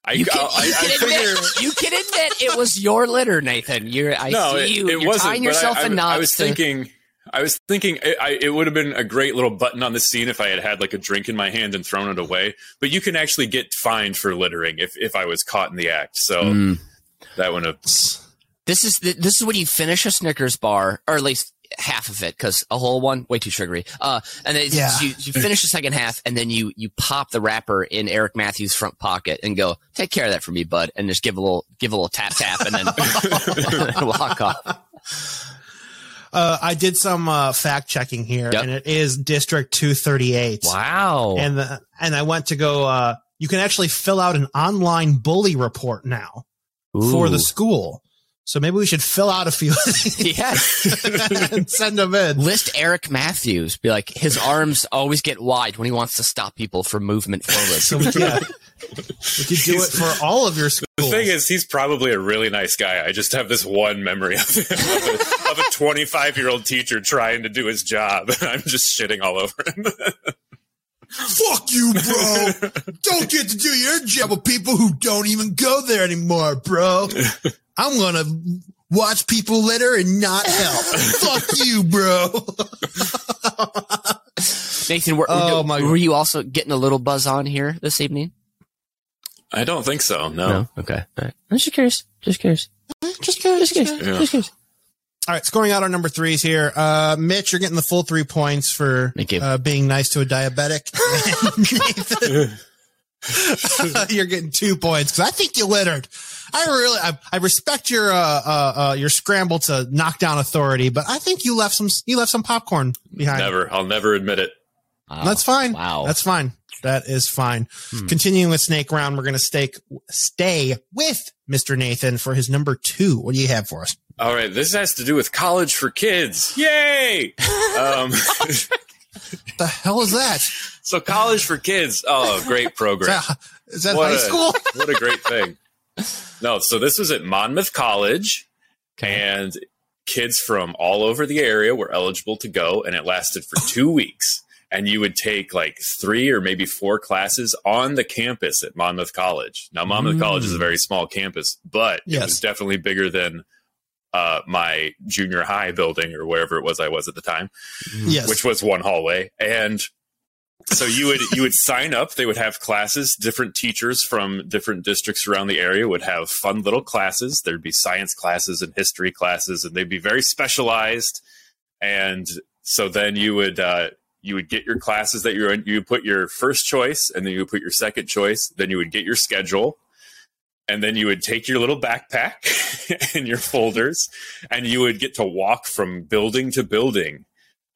I You can, I, you, I can figure. admit, you can admit it was your litter, Nathan. You're, I no, see it, you. it You're tying yourself in knots. I was to- thinking. I was thinking it, I, it would have been a great little button on the scene if I had had like a drink in my hand and thrown it away. But you can actually get fined for littering if, if I was caught in the act. So Mm. that have. This is this is when you finish a Snickers bar, or at least half of it, because a whole one way too sugary. Uh, and then Yeah. you, you finish the second half, and then you you pop the wrapper in Eric Matthews' front pocket and go, "Take care of that for me, bud," and just give a little give a little tap tap, and then and walk off. Uh, I did some uh, fact checking here, Yep. and it is District 238. Wow. And the, and I went to go. Uh, you can actually fill out an online bully report now for the school. So maybe we should fill out a few yes. and send them in. List Eric Matthews. Be like, his arms always get wide when he wants to stop people from movement forward. So we could, we could do it for all of your schools. The thing is, he's probably a really nice guy. I just have this one memory of him, of a- of a 25 year old teacher trying to do his job. And I'm just shitting all over him. Fuck you, bro. don't get to do your job with people who don't even go there anymore, bro. I'm gonna watch people litter and not help. Fuck you, bro. Nathan, were, Oh, were, my- were you also getting a little buzz on here this evening? I don't think so. No. Okay. All right. I'm just curious. Just curious. Just curious. Just curious. Yeah. Just curious. All right, scoring out our number threes here. Uh, Mitch, you're getting the full three points for Uh, being nice to a diabetic. Nathan, you're getting two points because I think you littered. I really, I, I respect your, uh, uh, uh, your scramble to knock down authority, but I think you left some, you left some popcorn behind. Never. I'll never admit it. Wow. That's fine. Wow. That's fine. That is fine. Continuing with Snake Round, we're going to stay, stay with Mr. Nathan for his number two. What do you have for us? All right. This has to do with college for kids. Yay! um, the hell is that? so college for kids. Oh, great Is program. that, is that high a- school? what a great thing. No, so this was at Monmouth College, and kids from all over the area were eligible to go, and it lasted for two weeks. And you would take like three or maybe four classes on the campus at Monmouth College. Now, Monmouth College is a very small campus, but it was definitely bigger than uh, my junior high building or wherever it was I was at the time Yes. which was one hallway and so you would you would sign up. They would have classes. Different teachers from different districts around the area would have fun little classes. There'd be science classes and history classes and they'd be very specialized. And so then you would uh, you would get your classes that you're in. You put your first choice and then you would put your second choice. Then you would get your schedule and then you would take your little backpack and your folders and you would get to walk from building to building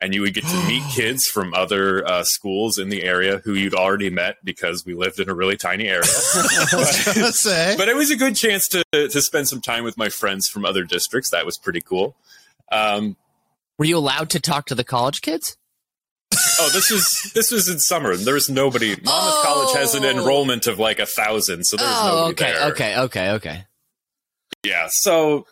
and you would get to meet kids from other uh, schools in the area who you'd already met because we lived in a really tiny area. Let's say. but it was a good chance to to spend some time with my friends from other districts. That was pretty cool. Um, Were you allowed to talk to the college kids? oh, this was this was in summer. There was nobody. Monmouth College has an Oh. enrollment of like a thousand, so there was Oh, nobody okay, there. okay, okay, okay. Yeah, so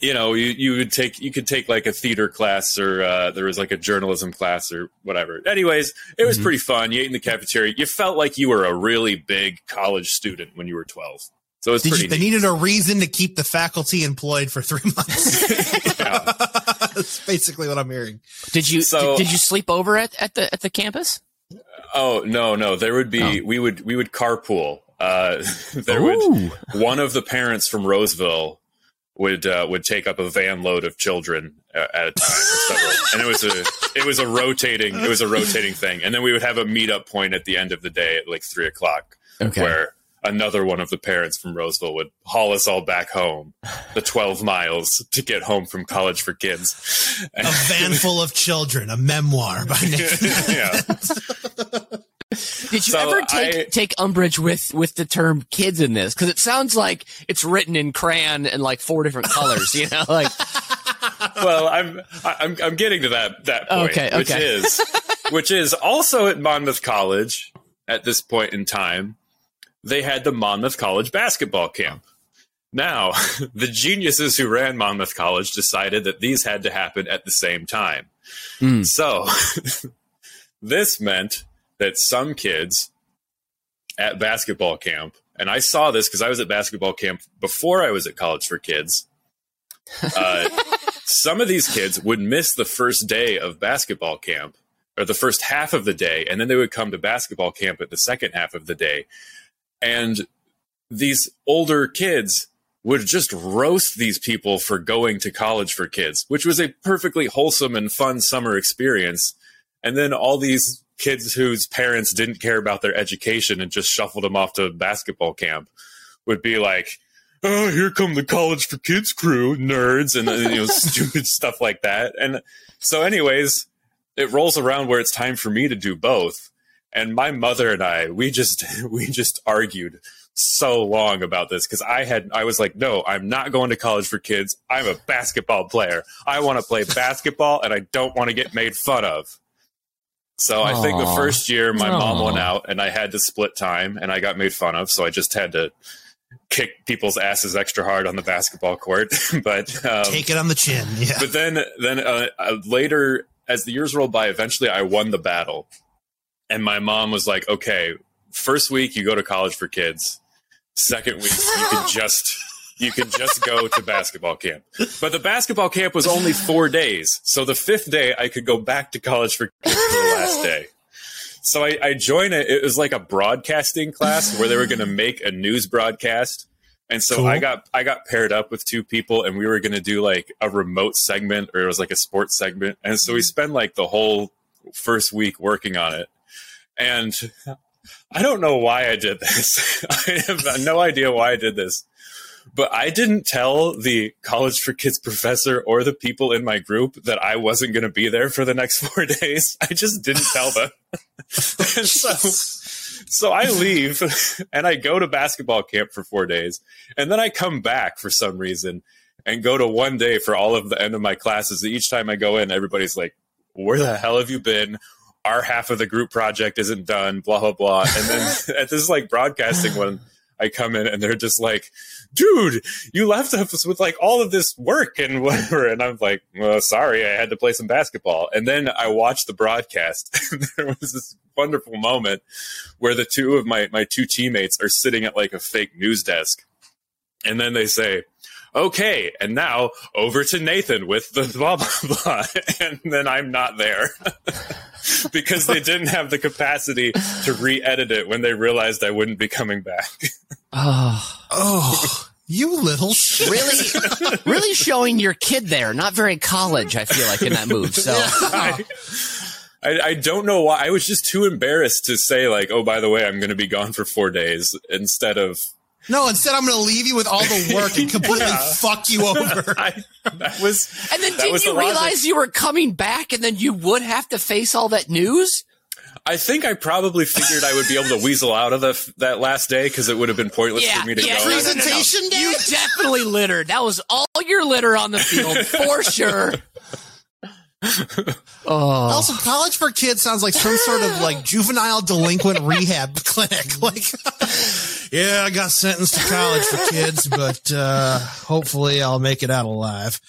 you know, you you would take you could take like a theater class or uh, there was like a journalism class or whatever. Anyways, it was Mhm. pretty fun. You ate in the cafeteria. You felt like you were a really big college student when you were twelve. So it's pretty. you, they needed a reason to keep the faculty employed for three months. That's basically what I'm hearing. Did you So- did, did you sleep over at, at the at the campus? Oh no, no. There would be Oh. we would we would carpool. Uh, there would one of the parents from Roseville would uh, would take up a van load of children uh, at a time, or several. and it was a it was a rotating it was a rotating thing. And then we would have a meetup point at the end of the day at like three o'clock, Okay. where another one of the parents from Roseville would haul us all back home, the twelve miles to get home from college for kids. A van full of children, a memoir by Nick. yeah. Did you So ever take I- take umbrage with with the term kids in this? Because it sounds like it's written in crayon and like four different colors. You know, like well, I'm I'm I'm getting to that that point, Okay, which is which is also at Monmouth College at this point in time. They had the Monmouth College basketball camp. Now, the geniuses who ran Monmouth College decided that these had to happen at the same time. Hmm. So, this meant that some kids at basketball camp, and I saw this because I was at basketball camp before I was at College for Kids. Uh, some of these kids would miss the first day of basketball camp or the first half of the day, and then they would come to basketball camp at the second half of the day. And these older kids would just roast these people for going to college for kids, which was a perfectly wholesome and fun summer experience. And then all these kids whose parents didn't care about their education and just shuffled them off to basketball camp would be like, oh, here come the college for kids crew, nerds, and you know, stupid stuff like that. And so, anyways, it rolls around where it's time for me to do both. And my mother and I, we just we just argued so long about this because I had I was like, no, I'm not going to college for kids. I'm a basketball player. I want to play basketball, and I don't want to get made fun of. So I think the first year my mom Aw. went out and I had to split time and I got made fun of. So I just had to kick people's asses extra hard on the basketball court. but um, Take it on the chin. Yeah. but then then uh, uh, later as the years rolled by eventually i won the battle and my mom was like okay first week you go to college for kids second week you can just you can just go to basketball camp but the basketball camp was only four days so the fifth day i could go back to college for for the last day so I, I joined it. It was like a broadcasting class where they were going to make a news broadcast. And so Cool. I got I got paired up with two people, and we were going to do like a remote segment, or it was like a sports segment. And so we mm-hmm. spent like the whole first week working on it. And I don't know why I did this. I have no idea why I did this. But I didn't tell the College for Kids professor or the people in my group that I wasn't going to be there for the next four days. I just didn't tell them. so, so I leave and I go to basketball camp for four days. And then I come back for some reason and go to one day for all of the end of my classes. Each time I go in, everybody's like, where the hell have you been? Our half of the group project isn't done, blah, blah, blah. And then at this like broadcasting one, I come in and they're just like, dude, you left us with like all of this work and whatever. And I'm like, well, sorry, I had to play some basketball. And then I watched the broadcast. And there was this wonderful moment where the two of my, my two teammates are sitting at like a fake news desk. And then they say, okay, and now over to Nathan with the blah, blah, blah. And then I'm not there because they didn't have the capacity to re edit it when they realized I wouldn't be coming back. oh, Oh, you little shit. really, really showing your kid there. Not very college. I feel like in that move. So I, I, I don't know why. I was just too embarrassed to say, like, oh, by the way, I'm going to be gone for four days instead of. No, instead I'm going to leave you with all the work and completely Yeah. fuck you over. I, that was. And then did was you the logic. realize you were coming back and then you would have to face all that news? I think I probably figured I would be able to weasel out of the, that last day because it would have been pointless Yeah, for me to yeah, go. no, no, no, no. Presentation day? You definitely littered. That was all your litter on the field for sure. Oh, Also, college for kids sounds like some sort of like juvenile delinquent rehab clinic. Like, yeah, I got sentenced to college for kids, but uh, hopefully I'll make it out alive.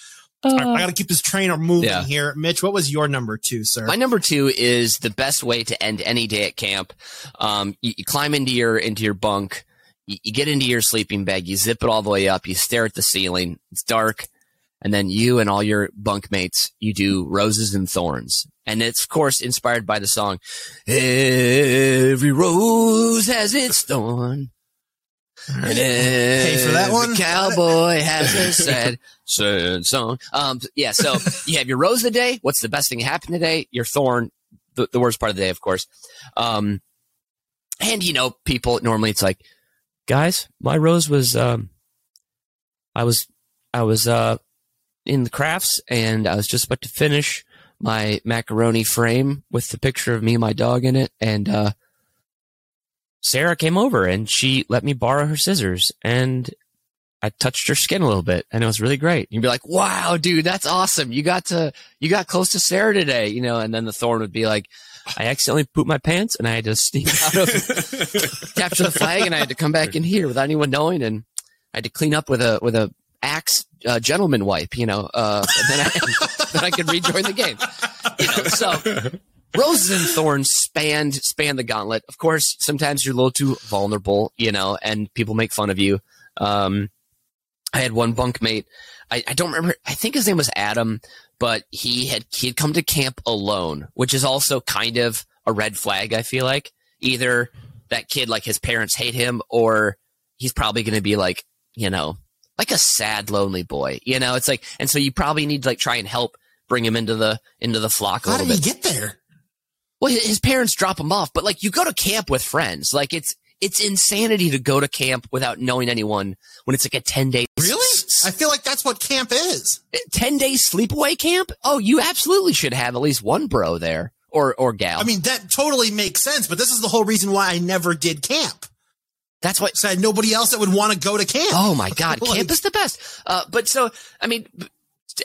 I, I got to keep this trainer moving Yeah. here. Mitch, what was your number two, sir? My number two is the best way to end any day at camp. Um, you, you climb into your into your bunk. you, you get into your sleeping bag, you zip it all the way up, you stare at the ceiling. It's dark. And then you and all your bunkmates, you do roses and thorns. And it's of course inspired by the song, Every rose has its thorn. And Pay for that one? Cowboy has a sad, sad song. Um, yeah. So you have your rose of the day. What's the best thing that happened today? Your thorn, the, the worst part of the day, of course. Um, and you know, people normally it's like, guys, my rose was, um, I was, I was, uh, in the crafts and I was just about to finish my macaroni frame with the picture of me and my dog in it. And, uh, Sarah came over and she let me borrow her scissors and I touched her skin a little bit and it was really great. You'd be like, wow, dude, that's awesome. You got to, you got close to Sarah today, you know, and then the thorn would be like, I accidentally pooped my pants and I had to sneak out of capture the flag and I had to come back in here without anyone knowing and I had to clean up with a, with a axe uh, gentleman wipe, you know, uh, and then I, then I could rejoin the game. You know, so roses and thorns spanned span the gauntlet. Of course, sometimes you're a little too vulnerable, you know, and people make fun of you. Um, I had one bunkmate. I, I don't remember. I think his name was Adam, but he had he had come to camp alone, which is also kind of a red flag. I feel like either that kid, like his parents hate him, or he's probably going to be like, you know, like a sad, lonely boy. You know, it's like, and so you probably need to like try and help bring him into the into the flock a How little did he get there? Well, his parents drop him off, but like you go to camp with friends. Like it's it's insanity to go to camp without knowing anyone when it's like a 10 day Really? I feel like that's what camp is. 10 day sleepaway camp? Oh, you absolutely should have at least one bro there or or gal. I mean, that totally makes sense, but this is the whole reason why I never did camp. that's what So I had nobody else that would want to go to camp. Oh my God, Like- camp is the best. Uh, but so, I mean,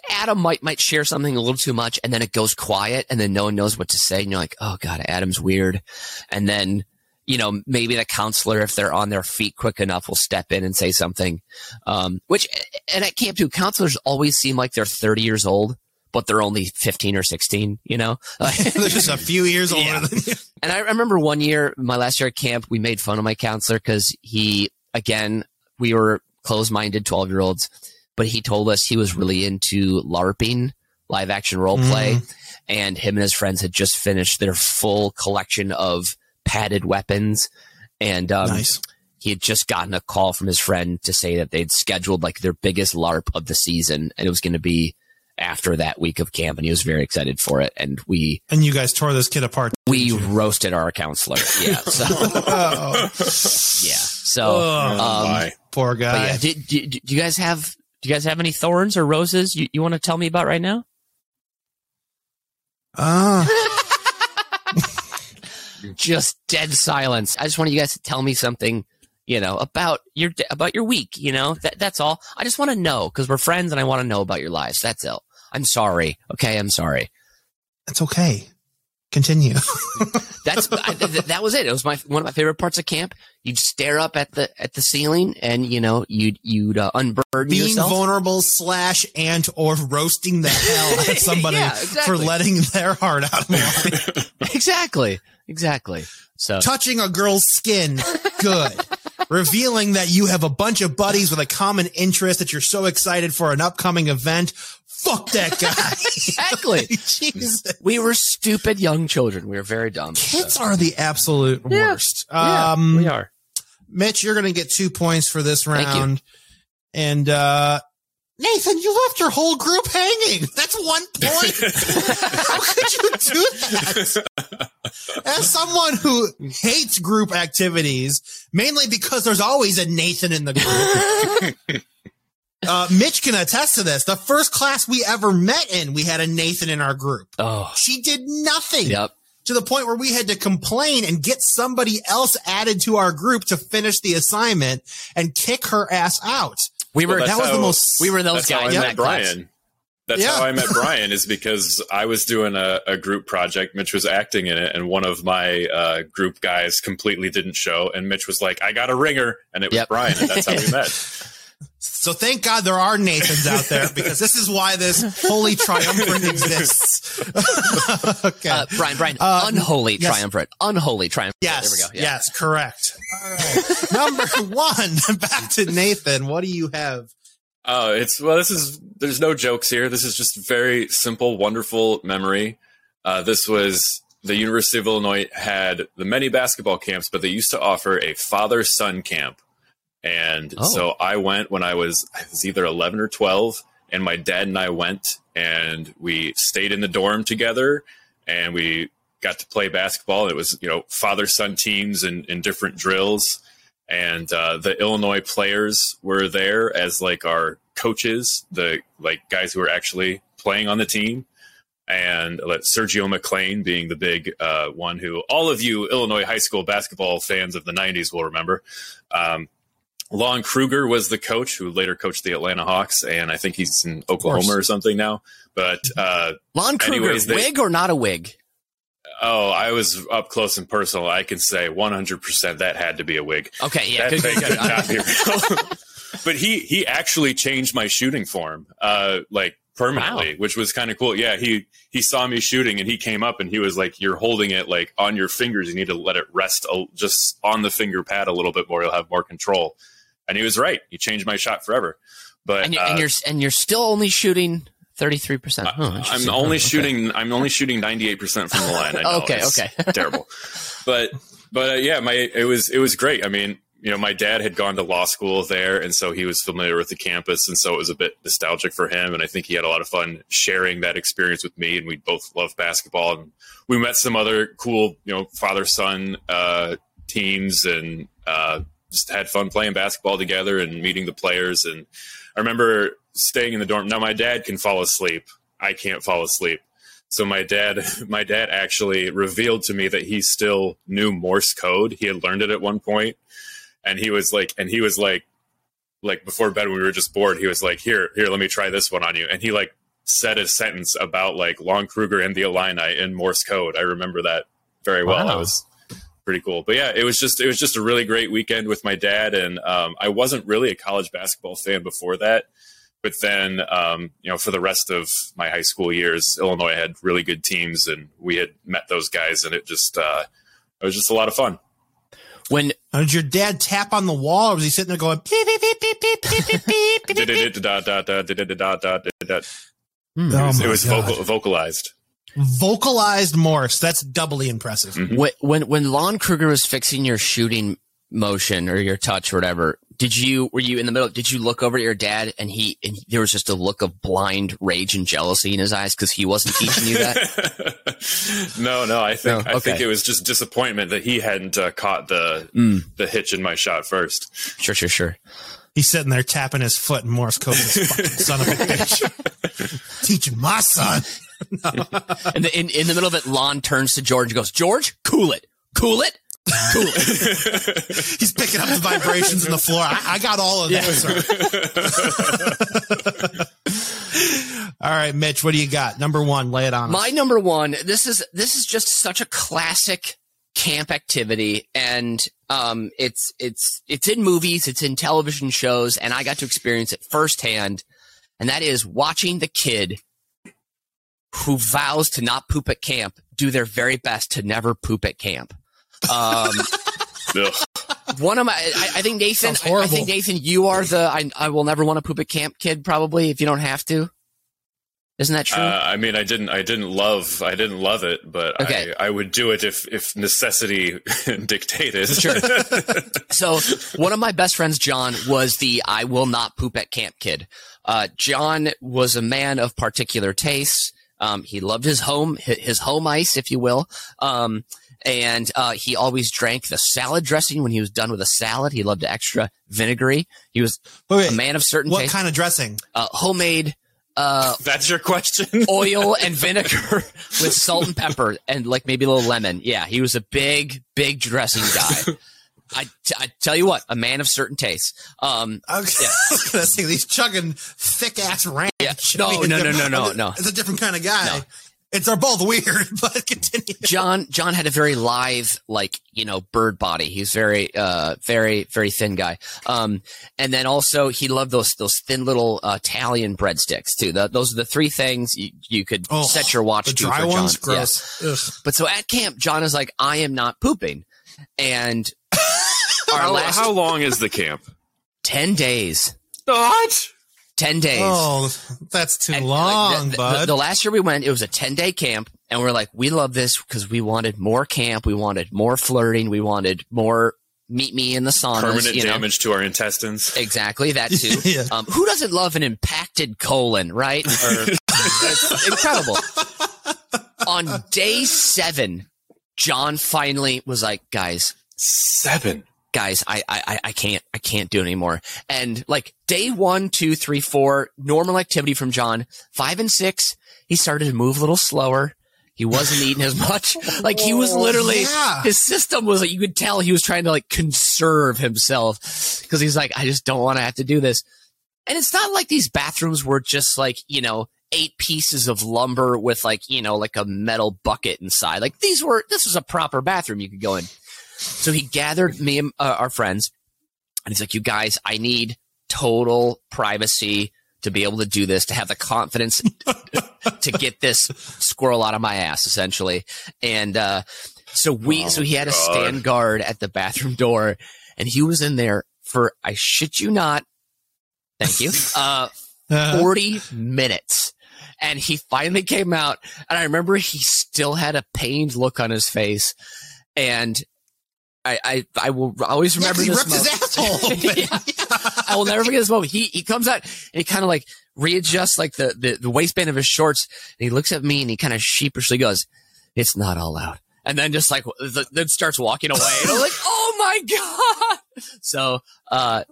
Adam might might share something a little too much, and then it goes quiet, and then no one knows what to say, and you're like, oh God, Adam's weird. And then, you know, maybe the counselor, if they're on their feet quick enough, will step in and say something. Um, which, and at camp too, counselors always seem like they're 30 years old, but they're only 15 or 16. You know. They're just a few years older Yeah. than you. And I remember one year, my last year at camp, we made fun of my counselor because he, again, we were closed minded 12 year olds, but he told us he was really into LARPing, live action role play. And him and his friends had just finished their full collection of padded weapons. And, um, nice. he had just gotten a call from his friend to say that they'd scheduled like their biggest LARP of the season. And it was going to be after that week of camp. And he was very excited for it. And we, And you guys tore this kid apart. we roasted our counselor. Yeah. So, yeah. So, Oh, um, poor guy. yeah, do, do, do you guys have do you guys have any thorns or roses you, you want to tell me about right now? Ah, Just dead silence. I just want you guys to tell me something, you know, about your about your week. You know, that that's all. I just want to know because we're friends and I want to know about your lives. That's it. I'm sorry. Okay, I'm sorry. That's okay. Continue. That's I, th- that was it. It was my one of my favorite parts of camp. You'd stare up at the at the ceiling and you know you'd you'd uh, unburden Being yourself. vulnerable slash and or roasting the hell out of somebody Yeah, for letting their heart out. exactly, exactly. So Touching a girl's skin, good. Revealing that you have a bunch of buddies with a common interest that you're so excited for an upcoming event. Fuck that guy. exactly. Jesus. We were stupid young children. We were very dumb. Kids are the absolute Yeah. worst. Yeah, um, we are. Mitch, you're going to get two points for this Thank you. round. And, uh, Nathan, you left your whole group hanging. That's one point. How could you do that? As someone who hates group activities, mainly because there's always a Nathan in the group. Uh, Mitch can attest to this. The first class we ever met in, we had a Nathan in our group. Oh, She did nothing yep. To the point where we had to complain and get somebody else added to our group to finish the assignment and kick her ass out. We were. Well, That that's was the most. we were those That's how guys I met. Brian. That's Yeah. how I met Brian is because I was doing a, a group project. Mitch was acting in it, and one of my uh, group guys completely didn't show. And Mitch was like, "I got a ringer," and it was Yep. Brian, and that's how we met. So thank God there are Nathans out there because this is why this holy triumvirate exists. okay. Uh, Brian, Brian, Uh, unholy yes. triumvirate, unholy triumvirate. yes. There we go. Yeah. Yes, correct. All right. Number one, back to Nathan. What do you have? Oh, it's well. This is there's no jokes here. This is just very simple, wonderful memory. Uh, this was the University of Illinois had the many basketball camps, but they used to offer a father son camp, and Oh. so I went when I was I was either 11 or 12, and my dad and I went, and we stayed in the dorm together, and we got to play basketball. It was you know father son teams and, and different drills and uh, the Illinois players were there as like our coaches, the like guys who were actually playing on the team, and let Sergio McClain being the big uh, one who all of you Illinois high school basketball fans of the '90s will remember. Um, Lon Kruger was the coach who later coached the Atlanta Hawks, and I think he's in Oklahoma or something now. But uh, Lon Kruger, Anyways, they- wig or not a wig? oh, I was up close and personal. I can say 100% that had to be a wig. Okay, yeah, that good, thing good, good. not be but he he actually changed my shooting form, uh, like permanently, which was kind of cool. Yeah, he he saw me shooting and he came up and he was like, "You're holding it like on your fingers. You need to let it rest a, just on the finger pad a little bit more. You'll have more control." And he was right. He changed my shot forever. But and, you, uh, and you're and you're still only shooting thirty three percent. I'm only shooting. I'm only shooting 98 percent from the line. I know, Okay, okay. terrible. But but uh, yeah, my it was it was great. I mean, you know, my dad had gone to law school there, and so he was familiar with the campus, and so it was a bit nostalgic for him. And I think he had a lot of fun sharing that experience with me. And we both love basketball, and we met some other cool, you know, father son uh, teams, and uh, just had fun playing basketball together and meeting the players. And I remember staying in the dorm. Now my dad can fall asleep. I can't fall asleep. So my dad, my dad actually revealed to me that he still knew Morse code. He had learned it at one point, and he was like, and he was like, like before bed when we were just bored, he was like, "Here, here, let me try this one on you." And he like said a sentence about like Lon Kruger and the Illini in Morse code. I remember that very well. Wow. That was pretty cool. But yeah, it was just it was just a really great weekend with my dad, and um, I wasn't really a college basketball fan before that. But then, um, you know, for the rest of my high school years, Illinois had really good teams, and we had met those guys, and it just uh, it was just a lot of fun. when did your dad tap on the wall or was he sitting there going beep, beep, beep, beep, beep, beep, beep, beep, beep, beep? It Oh was, my it was God. vocal, vocalized. Vocalized Morse. That's doubly impressive. Mhm. when when when Lon Kruger was fixing your shooting motion or your touch or whatever, did you were you in the middle? Did you look over at your dad and he and there was just a look of blind rage and jealousy in his eyes because he wasn't teaching you that? no, no, I think No, I think it was just disappointment that he hadn't uh, caught the Mm. the hitch in my shot first. Sure, sure, sure. He's sitting there tapping his foot in Morse code. This fucking son of a bitch. Teaching my son. And the, in in the middle of it, Lon turns to George and goes, "George, cool it, cool it, cool it." He's picking up the vibrations in the floor. I, I got all of that, sir. all right, Mitch, what do you got? Number one, lay it on. us. My number one. This is this is just such a classic camp activity, and um, it's it's it's in movies, it's in television shows, and I got to experience it firsthand. And that is watching the kid who vows to not poop at camp do their very best to never poop at camp. Um, one of my, I, I think Nathan, I, I think Nathan, you are the I, I will never want to poop at camp kid, probably if you don't have to. Isn't that true? Uh, I mean, I didn't, I didn't love, I didn't love it, but Okay. I, I would do it if, if necessity dictated. Sure. so one of my best friends, John, was the I will not poop at camp kid. Uh, John was a man of particular tastes. Um, he loved his home, his home ice, if you will. Um, and, uh, he always drank the salad dressing when he was done with a salad. He loved extra vinegary. He was Wait, wait. a man of certain what taste. kind of dressing? uh, homemade, uh, That's your question. oil and vinegar with salt and pepper and like maybe a little lemon. Yeah, he was a big, big dressing guy. I, t- I tell you what, a man of certain tastes. Um, I was gonna say he's chugging thick ass ranch. Yeah. No, no, no, no, no, no. It's a different kind of guy. No. It's they're both weird, but continue. John John had a very live, like you know, bird body. He's very, uh, very, very thin guy. Um, and then also he loved those those thin little uh, Italian breadsticks too. The, those are the three things you, you could Oh, set your watch The to dry for ones, John. Yeah. gross. Ugh. But so at camp, John is like, I am not pooping, and our How, last how long is the camp? ten days, What? Ten days. Oh, that's too And, long, like, the, the- bud. The, last year we went, it was a 10 day camp and we're like, we love this because we wanted more camp. We wanted more flirting. We wanted more meet me in the saunas. Permanent you know? damage to our intestines. Exactly that too. Yeah. Um, who doesn't love an impacted colon, right? Or, it's incredible. On day seven, John finally was like, guys, Seven. Guys, I, I, I- I can't, I can't do it anymore. And like day one, two, three, four, normal activity from John. Five and six, he started to move a little slower. He wasn't eating as much. Like he was literally, yeah. his system was like, you could tell he was trying to like conserve himself because he's like, I just don't want to have to do this. And it's not like these bathrooms were just like, you know, eight pieces of lumber with like, you know, like a metal bucket inside. Like these were, this was a proper bathroom you could go in. So he gathered me and uh, our friends, and he's like, "You guys, I need total privacy to be able to do this, to have the confidence to get this squirrel out of my ass, essentially." And uh, so we, Oh, so he had to God. stand guard at the bathroom door, and he was in there for, I shit you not, thank you, uh, Uh, 40 minutes. And he finally came out. And I remember he still had a pained look on his face. And I, I, I will always yeah, remember he this moment. Yeah. I will never forget this moment. He, he comes out and he kind of like readjusts like the, the, the waistband of his shorts. And he looks at me and he kind of sheepishly goes, it's not all out. And then just like, th- then starts walking away. And I'm like, oh my God. So, uh,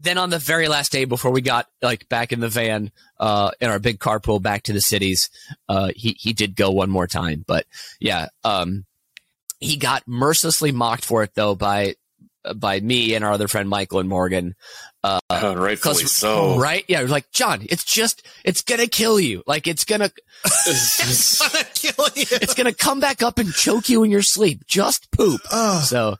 then on the very last day before we got like back in the van, uh, in our big carpool back to the cities, uh, he, he did go one more time, but yeah, um, he got mercilessly mocked for it though by, by me and our other friend Michael and Morgan. Uh, rightfully 'cause- so. Right? Yeah. Like, John, it's just, it's gonna kill you. Like it's gonna, It's gonna kill you. it's gonna come back up and choke you in your sleep. Just poop. Oh, So,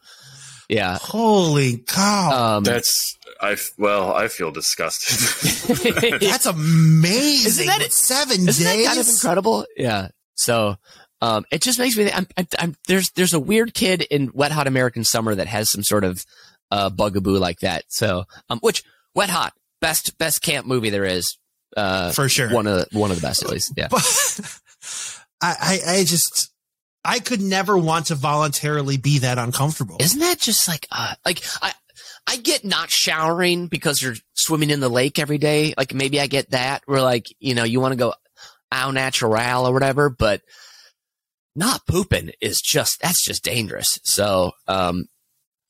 yeah. holy cow. Um, That's I Well, I feel disgusted. That's amazing. Isn't that- With seven Isn't days? that kind of incredible? Yeah. So, um, it just makes me. I'm, I'm, I'm, there's there's a weird kid in Wet Hot American Summer that has some sort of uh, bugaboo like that. So, um, which Wet Hot best best camp movie there is. Uh, For sure. one of the, one of the best at least. Yeah. I, I, I just, I could never want to voluntarily be that uncomfortable. Isn't that just like uh like I I get not showering because you're swimming in the lake every day. Like maybe I get that where like, you know, you want to go au natural or whatever, but not pooping is just that's just dangerous. So um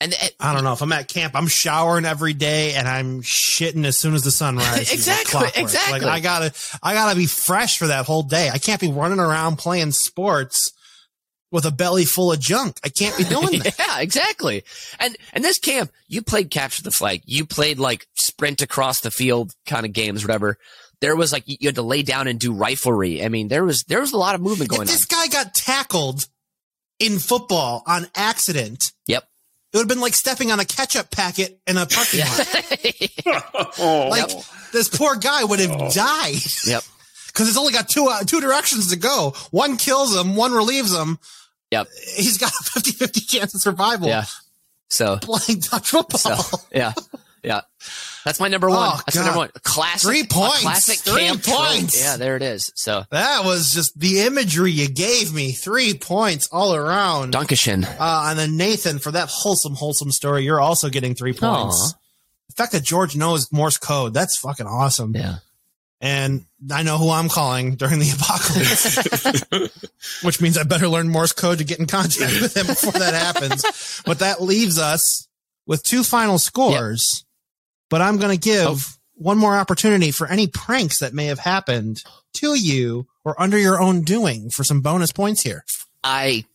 and it, I don't know. If I'm at camp, I'm showering every day and I'm shitting as soon as the sun rises. Exactly, exactly. Like I gotta, I gotta be fresh for that whole day. I can't be running around playing sports with a belly full of junk. I can't be doing that. yeah, exactly. And and this camp, you played capture the flag. You played like sprint across the field kind of games, whatever. There was like you had to lay down and do riflery. I mean, there was there was a lot of movement If going this on. This guy got tackled in football on accident, Yep. it would have been like stepping on a ketchup packet in a parking lot. oh, Like this poor guy would have died yep. because it's only got two uh, two directions to go. One kills him, one relieves him. Yep. He's got a 50-50 chance of survival Yeah. So playing touch football. So yeah, yeah. That's my number one. Oh, That's my number one. Classic. Three points. Classic Three camp trope. points. Yeah, there it is. So That was just the imagery you gave me. Three points all around. Dunkishin. Uh, and then Nathan, for that wholesome, wholesome story, you're also getting three points. Aw. The fact that George knows Morse code, that's fucking awesome. Yeah. And I know who I'm calling during the apocalypse, which means I better learn Morse code to get in contact with him before that happens. But that leaves us with two final scores. But I'm going to give Oh. one more opportunity for any pranks that may have happened to you or under your own doing for some bonus points here. I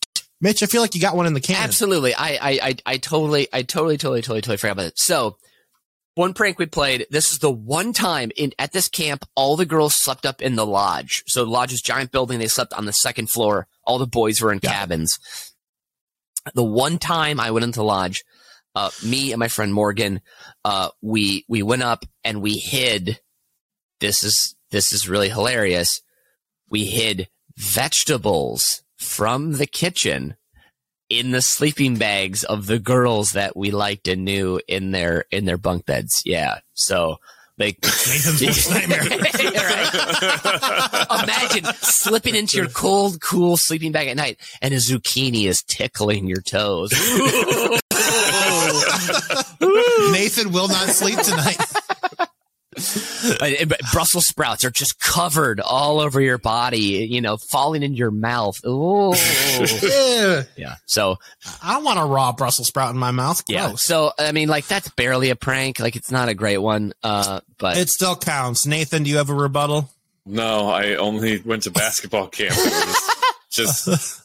Mitch, I feel like you got one in the can. absolutely. I, I I I totally I totally totally totally totally forgot about it. So one prank we played. This is the one time in at this camp, all the girls slept up in the lodge. So the lodge is giant building. They slept on the second floor. All the boys were in cabins. The one time I went into the lodge, uh, me and my friend Morgan, uh, we we went up and we hid. This is this is really hilarious. We hid vegetables from the kitchen in the sleeping bags of the girls that we liked and knew in their in their bunk beds. Yeah. So like Nathan's worst nightmare. Right. Imagine slipping into your cold, cool sleeping bag at night and a zucchini is tickling your toes. Nathan will not sleep tonight. And- but Brussels sprouts are just covered all over your body, you know, falling into your mouth. Ooh. Ew. yeah. So I don't want a raw Brussels sprout in my mouth. Yeah. So I mean, like that's barely a prank. Like it's not a great one. Uh, but It still counts. Nathan, do you have a rebuttal? No, I only went to basketball camp. It just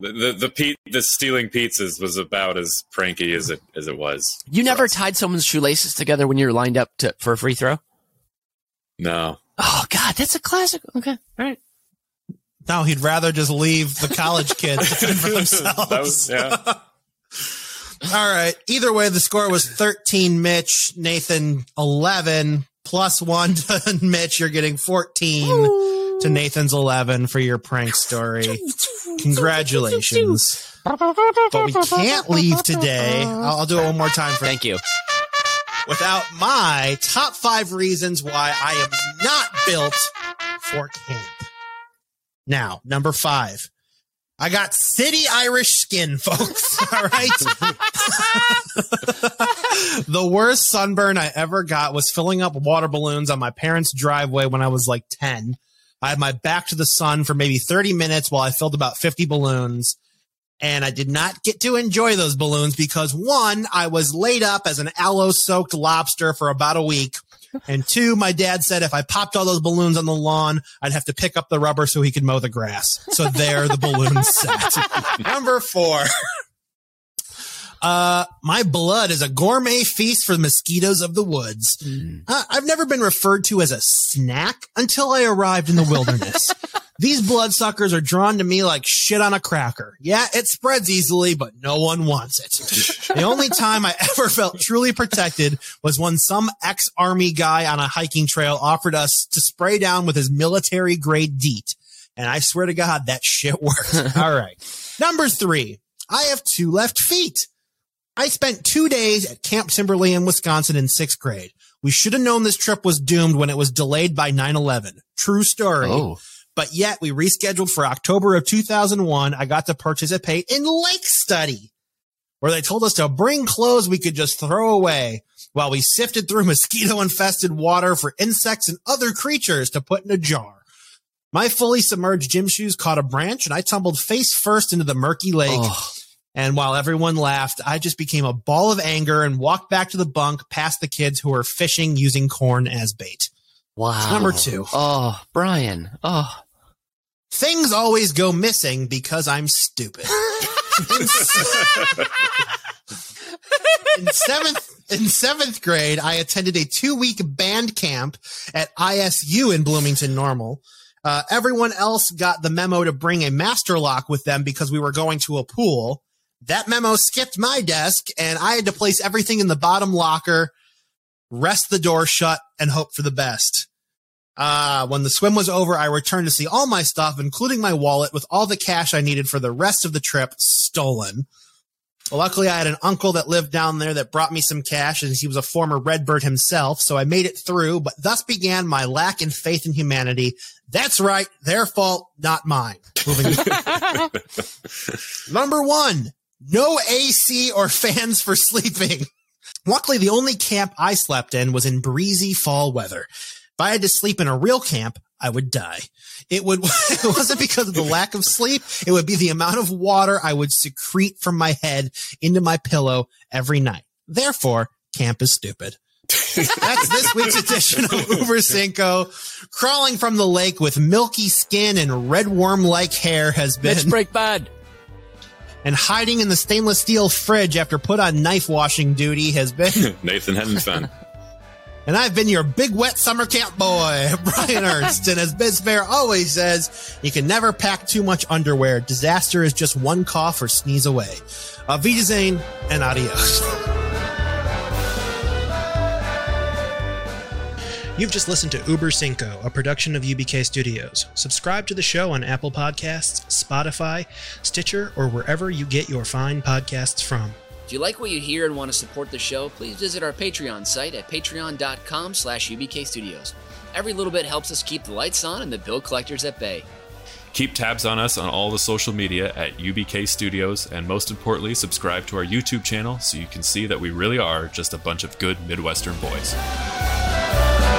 the the the, pe- the stealing pizzas was about as pranky as it as it was. you never tied someone's shoelaces together when you were lined up to for a free throw. No, Oh God, that's a classic. Okay, all right. No, he'd rather just leave the college kids to fend for themselves. that was yeah. All right. Either way, the score was 13 Mitch, Nathan 11, plus one to Mitch. You're getting 14 to Nathan's 11 for your prank story. Congratulations. But we can't leave today. I'll, I'll do it one more time for Thank you. without my top five reasons why I am not built for camp. Now, number five. I got city Irish skin, folks. All right. the worst sunburn I ever got was filling up water balloons on my parents' driveway when I was like 10. I had my back to the sun for maybe 30 minutes while I filled about 50 balloons. And I did not get to enjoy those balloons because one, I was laid up as an aloe soaked lobster for about a week. And two, my dad said if I popped all those balloons on the lawn, I'd have to pick up the rubber so he could mow the grass. So there the balloons sat. Number four. Uh, my blood is a gourmet feast for the mosquitoes of the woods. Uh, I've never been referred to as a snack until I arrived in the wilderness. These bloodsuckers are drawn to me like shit on a cracker. Yeah, it spreads easily, but no one wants it. the only time I ever felt truly protected was when some ex-army guy on a hiking trail offered us to spray down with his military grade DEET. And I swear to God, that shit worked. All right. Number three, I have two left feet. I spent two days at Camp Timberley in Wisconsin in sixth grade. We should have known this trip was doomed when it was delayed by 9-11. True story. Oh, But yet we rescheduled for October of 2001. I got to participate in lake study where they told us to bring clothes we could just throw away while we sifted through mosquito infested water for insects and other creatures to put in a jar. My fully submerged gym shoes caught a branch and I tumbled face first into the murky lake. Oh. And while everyone laughed, I just became a ball of anger and walked back to the bunk past the kids who were fishing using corn as bait. wow. Number two. Oh, Brian. Oh, Things always go missing because I'm stupid. in seventh in seventh grade, I attended a two week band camp at ISU in Bloomington Normal. Uh, everyone else got the memo to bring a master lock with them because we were going to a pool. That memo skipped my desk and I had to place everything in the bottom locker, rest the door shut and hope for the best. Uh, when the swim was over, I returned to see all my stuff, including my wallet with all the cash I needed for the rest of the trip stolen. Luckily, I had an uncle that lived down there that brought me some cash and he was a former Redbird himself. So I made it through, but thus began my lack in faith in humanity. That's right. Their fault, not mine. Moving Number one, no AC or fans for sleeping. Luckily, the only camp I slept in was in breezy fall weather. If I had to sleep in a real camp, I would die. It would, it wasn't because of the lack of sleep. It would be the amount of water I would secrete from my head into my pillow every night. Therefore, camp is stupid. That's this week's edition of Uber Cinco. Crawling from the lake with milky skin and red worm like hair has been Mitch break bad. And hiding in the stainless steel fridge after put on knife washing duty has been Nathan fun. And I've been your big wet summer camp boy, Brian Ernst. and as Biz Bear always says, you can never pack too much underwear. Disaster is just one cough or sneeze away. Auf Wiedersehen and adios. You've just listened to Uber Cinco, a production of UBK Studios. Subscribe to the show on Apple Podcasts, Spotify, Stitcher, or wherever you get your fine podcasts from. If you like what you hear and want to support the show, please visit our Patreon site at patreon.com slash UBK Studios. Every little bit helps us keep the lights on and the bill collectors at bay. Keep tabs on us on all the social media at UBK Studios, and most importantly, subscribe to our YouTube channel so you can see that we really are just a bunch of good Midwestern boys.